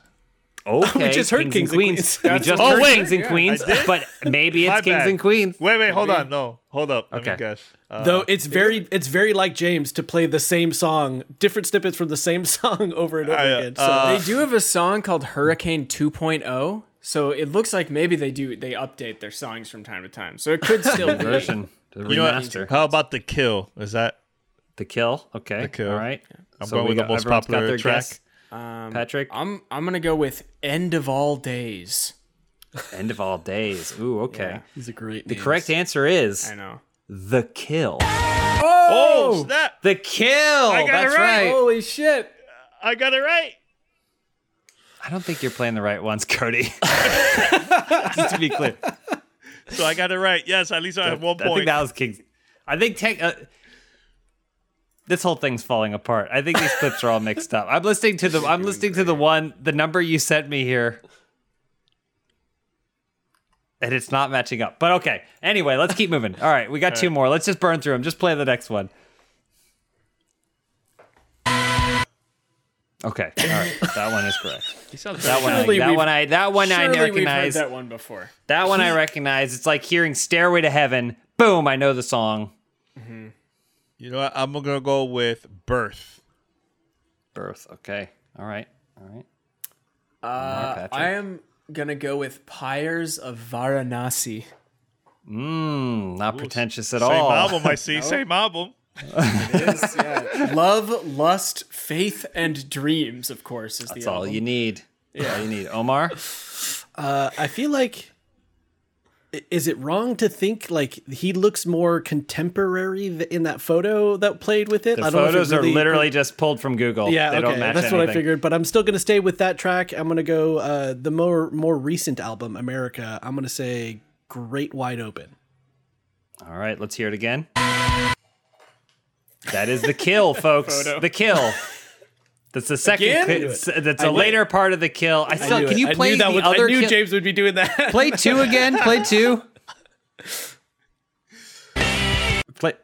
Okay. We just heard Kings and Queens. We just what- heard Oh, wait. Kings and Yeah, Queens, I but maybe it's Kings bad. and Queens. Wait, wait, hold on. No, hold up. Let Okay. me guess. Uh, Though it's very it's very like James to play the same song, different snippets from the same song over and over I, uh, again. So uh, They do have a song called Hurricane 2.0, so it looks like maybe they do they update their songs from time to time. So it could still be. Version. The you remaster. How about the kill? Is that The kill. Okay. The Kill. All right. I'm So going we with the most popular track. guess. Um, Patrick. I'm I'm gonna go with End of All Days. End of all days. Ooh. Okay. Yeah. these are great. The correct answer is I know. the kill. Oh, snap! The kill. got it That's right. right. Holy shit! I got it right. I don't think you're playing the right ones, Cody. Just to be clear. So I got it right. Yes, at least I have one point. I think that was King's. I think tech. Uh, this whole thing's falling apart. I think these clips are all mixed up. I'm listening to the. I'm listening to the one. The number you sent me here. And it's not matching up. But okay. Anyway, let's keep moving. All right, we got two more. Let's just burn through them. Just play the next one. Okay. All right. That one is correct. That one. I, Surely that one. I. That one. I Surely we've heard recognize. that one before. That one I recognize. It's like hearing Stairway to Heaven. Boom, I know the song. You know what? I'm gonna go with birth. Birth. Okay. All right. All right. Uh, I am gonna go with Pyres of Varanasi. Mmm, not pretentious at Same all. Same album, I see. Same album. It is, yeah. Love, lust, faith, and dreams. Of course, is That's the all album. you need. That's all you need. Omar? Uh, I feel like is it wrong to think like he looks more contemporary in that photo that played with it? The I don't know photos really- are literally just pulled from Google. Yeah, they okay, don't match that's what I figured. But I'm still gonna stay with that track. I'm gonna go uh, the more more recent album, America. I'm gonna say Great Wide Open. All right, let's hear it again. That is the kill, folks. the kill. That's the second. Again? ki- I knew it's- it. That's I a knew later it. part of the kill. I still. knew Can it. you I play knew that the would- other? I knew kill- James would be doing that. Play two again. Play two. Play.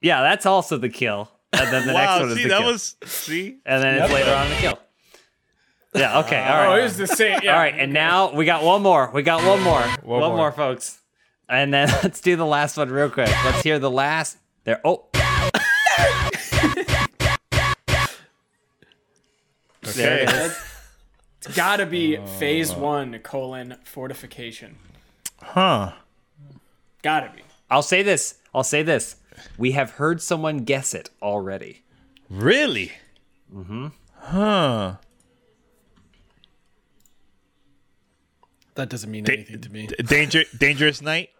Yeah, that's also the kill. And then the next wow, one is the one. see the that kill. was see. and then it's later on the kill. Yeah. Okay. All Oh, it was the same. Yeah. All right. And now we got one more. We got one more. One, more. more. folks. And then let's do the last one real quick. Let's hear the last. There. Oh. There it is. It's gotta be phase one colon fortification. Huh. Gotta be. I'll say this. I'll say this. We have heard someone guess it already. Really? Mm-hmm. Huh. That doesn't mean anything to me. D- Danger, dangerous night.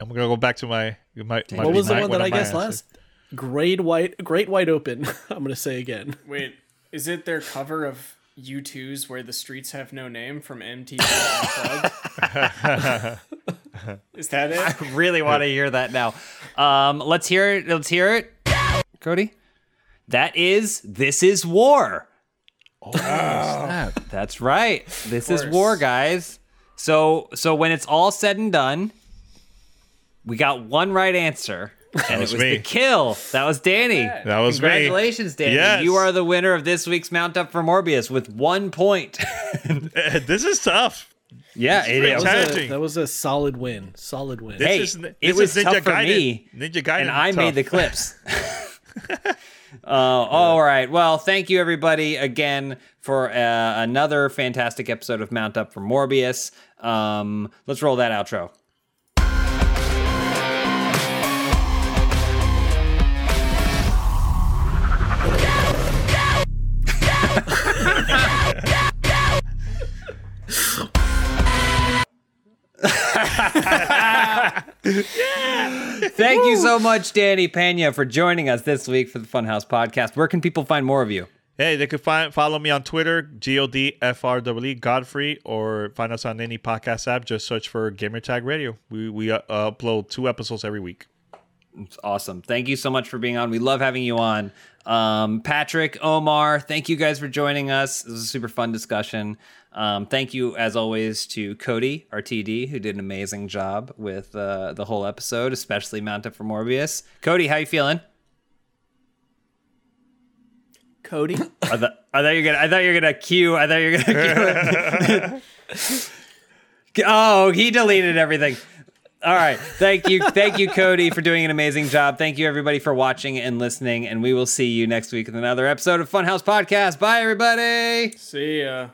I'm gonna go back to my my. my What was the one that I my guessed answers. last? Great White Great Wide Open. I'm gonna say again. Wait, is it their cover of U2's "Where the Streets Have No Name" from MTV Unplugged? is that it? I really want to hear that now. Um, let's hear it. Let's hear it. Cody. That is This Is War. Oh, That's right. This is war, guys. So so when it's all said and done, we got one right answer. And was it was me. the kill. That was Danny. That was me. Congratulations, Danny. Yes. You are the winner of this week's Mount Up for Morbius with one point. this is tough. yeah, it is. tight. That was a- that was a solid win. Solid win. This Hey, is, it was is Ninja tough for Gaiden. me, Ninja Gaiden. and I tough. made the clips. uh, all right. Well, thank you everybody again for uh, another fantastic episode of Mount Up for Morbius. Um, let's roll that outro. Thank you so much, Danny Peña, for joining us this week for the Funhouse Podcast. Where can people find more of you? Hey, they could find follow me on Twitter, G O D F R W E Godfree, or find us on any podcast app. Just search for Gamertag Radio. We we uh, upload two episodes every week. It's awesome. Thank you so much for being on. We love having you on. Um, Patrick, Omar, thank you guys for joining us. It was a super fun discussion. Um, thank you, as always, to Cody, our TD, who did an amazing job with uh, the whole episode, especially Mount Up for Morbius. Cody, how you feeling? Cody. I, th- I thought you're gonna. I thought you were gonna cue. I thought you were gonna cue. oh, he deleted everything. All right. Thank you. Thank you, Cody, for doing an amazing job. Thank you, everybody, for watching and listening. And we will see you next week with another episode of Funhouse Podcast. Bye, everybody. See ya.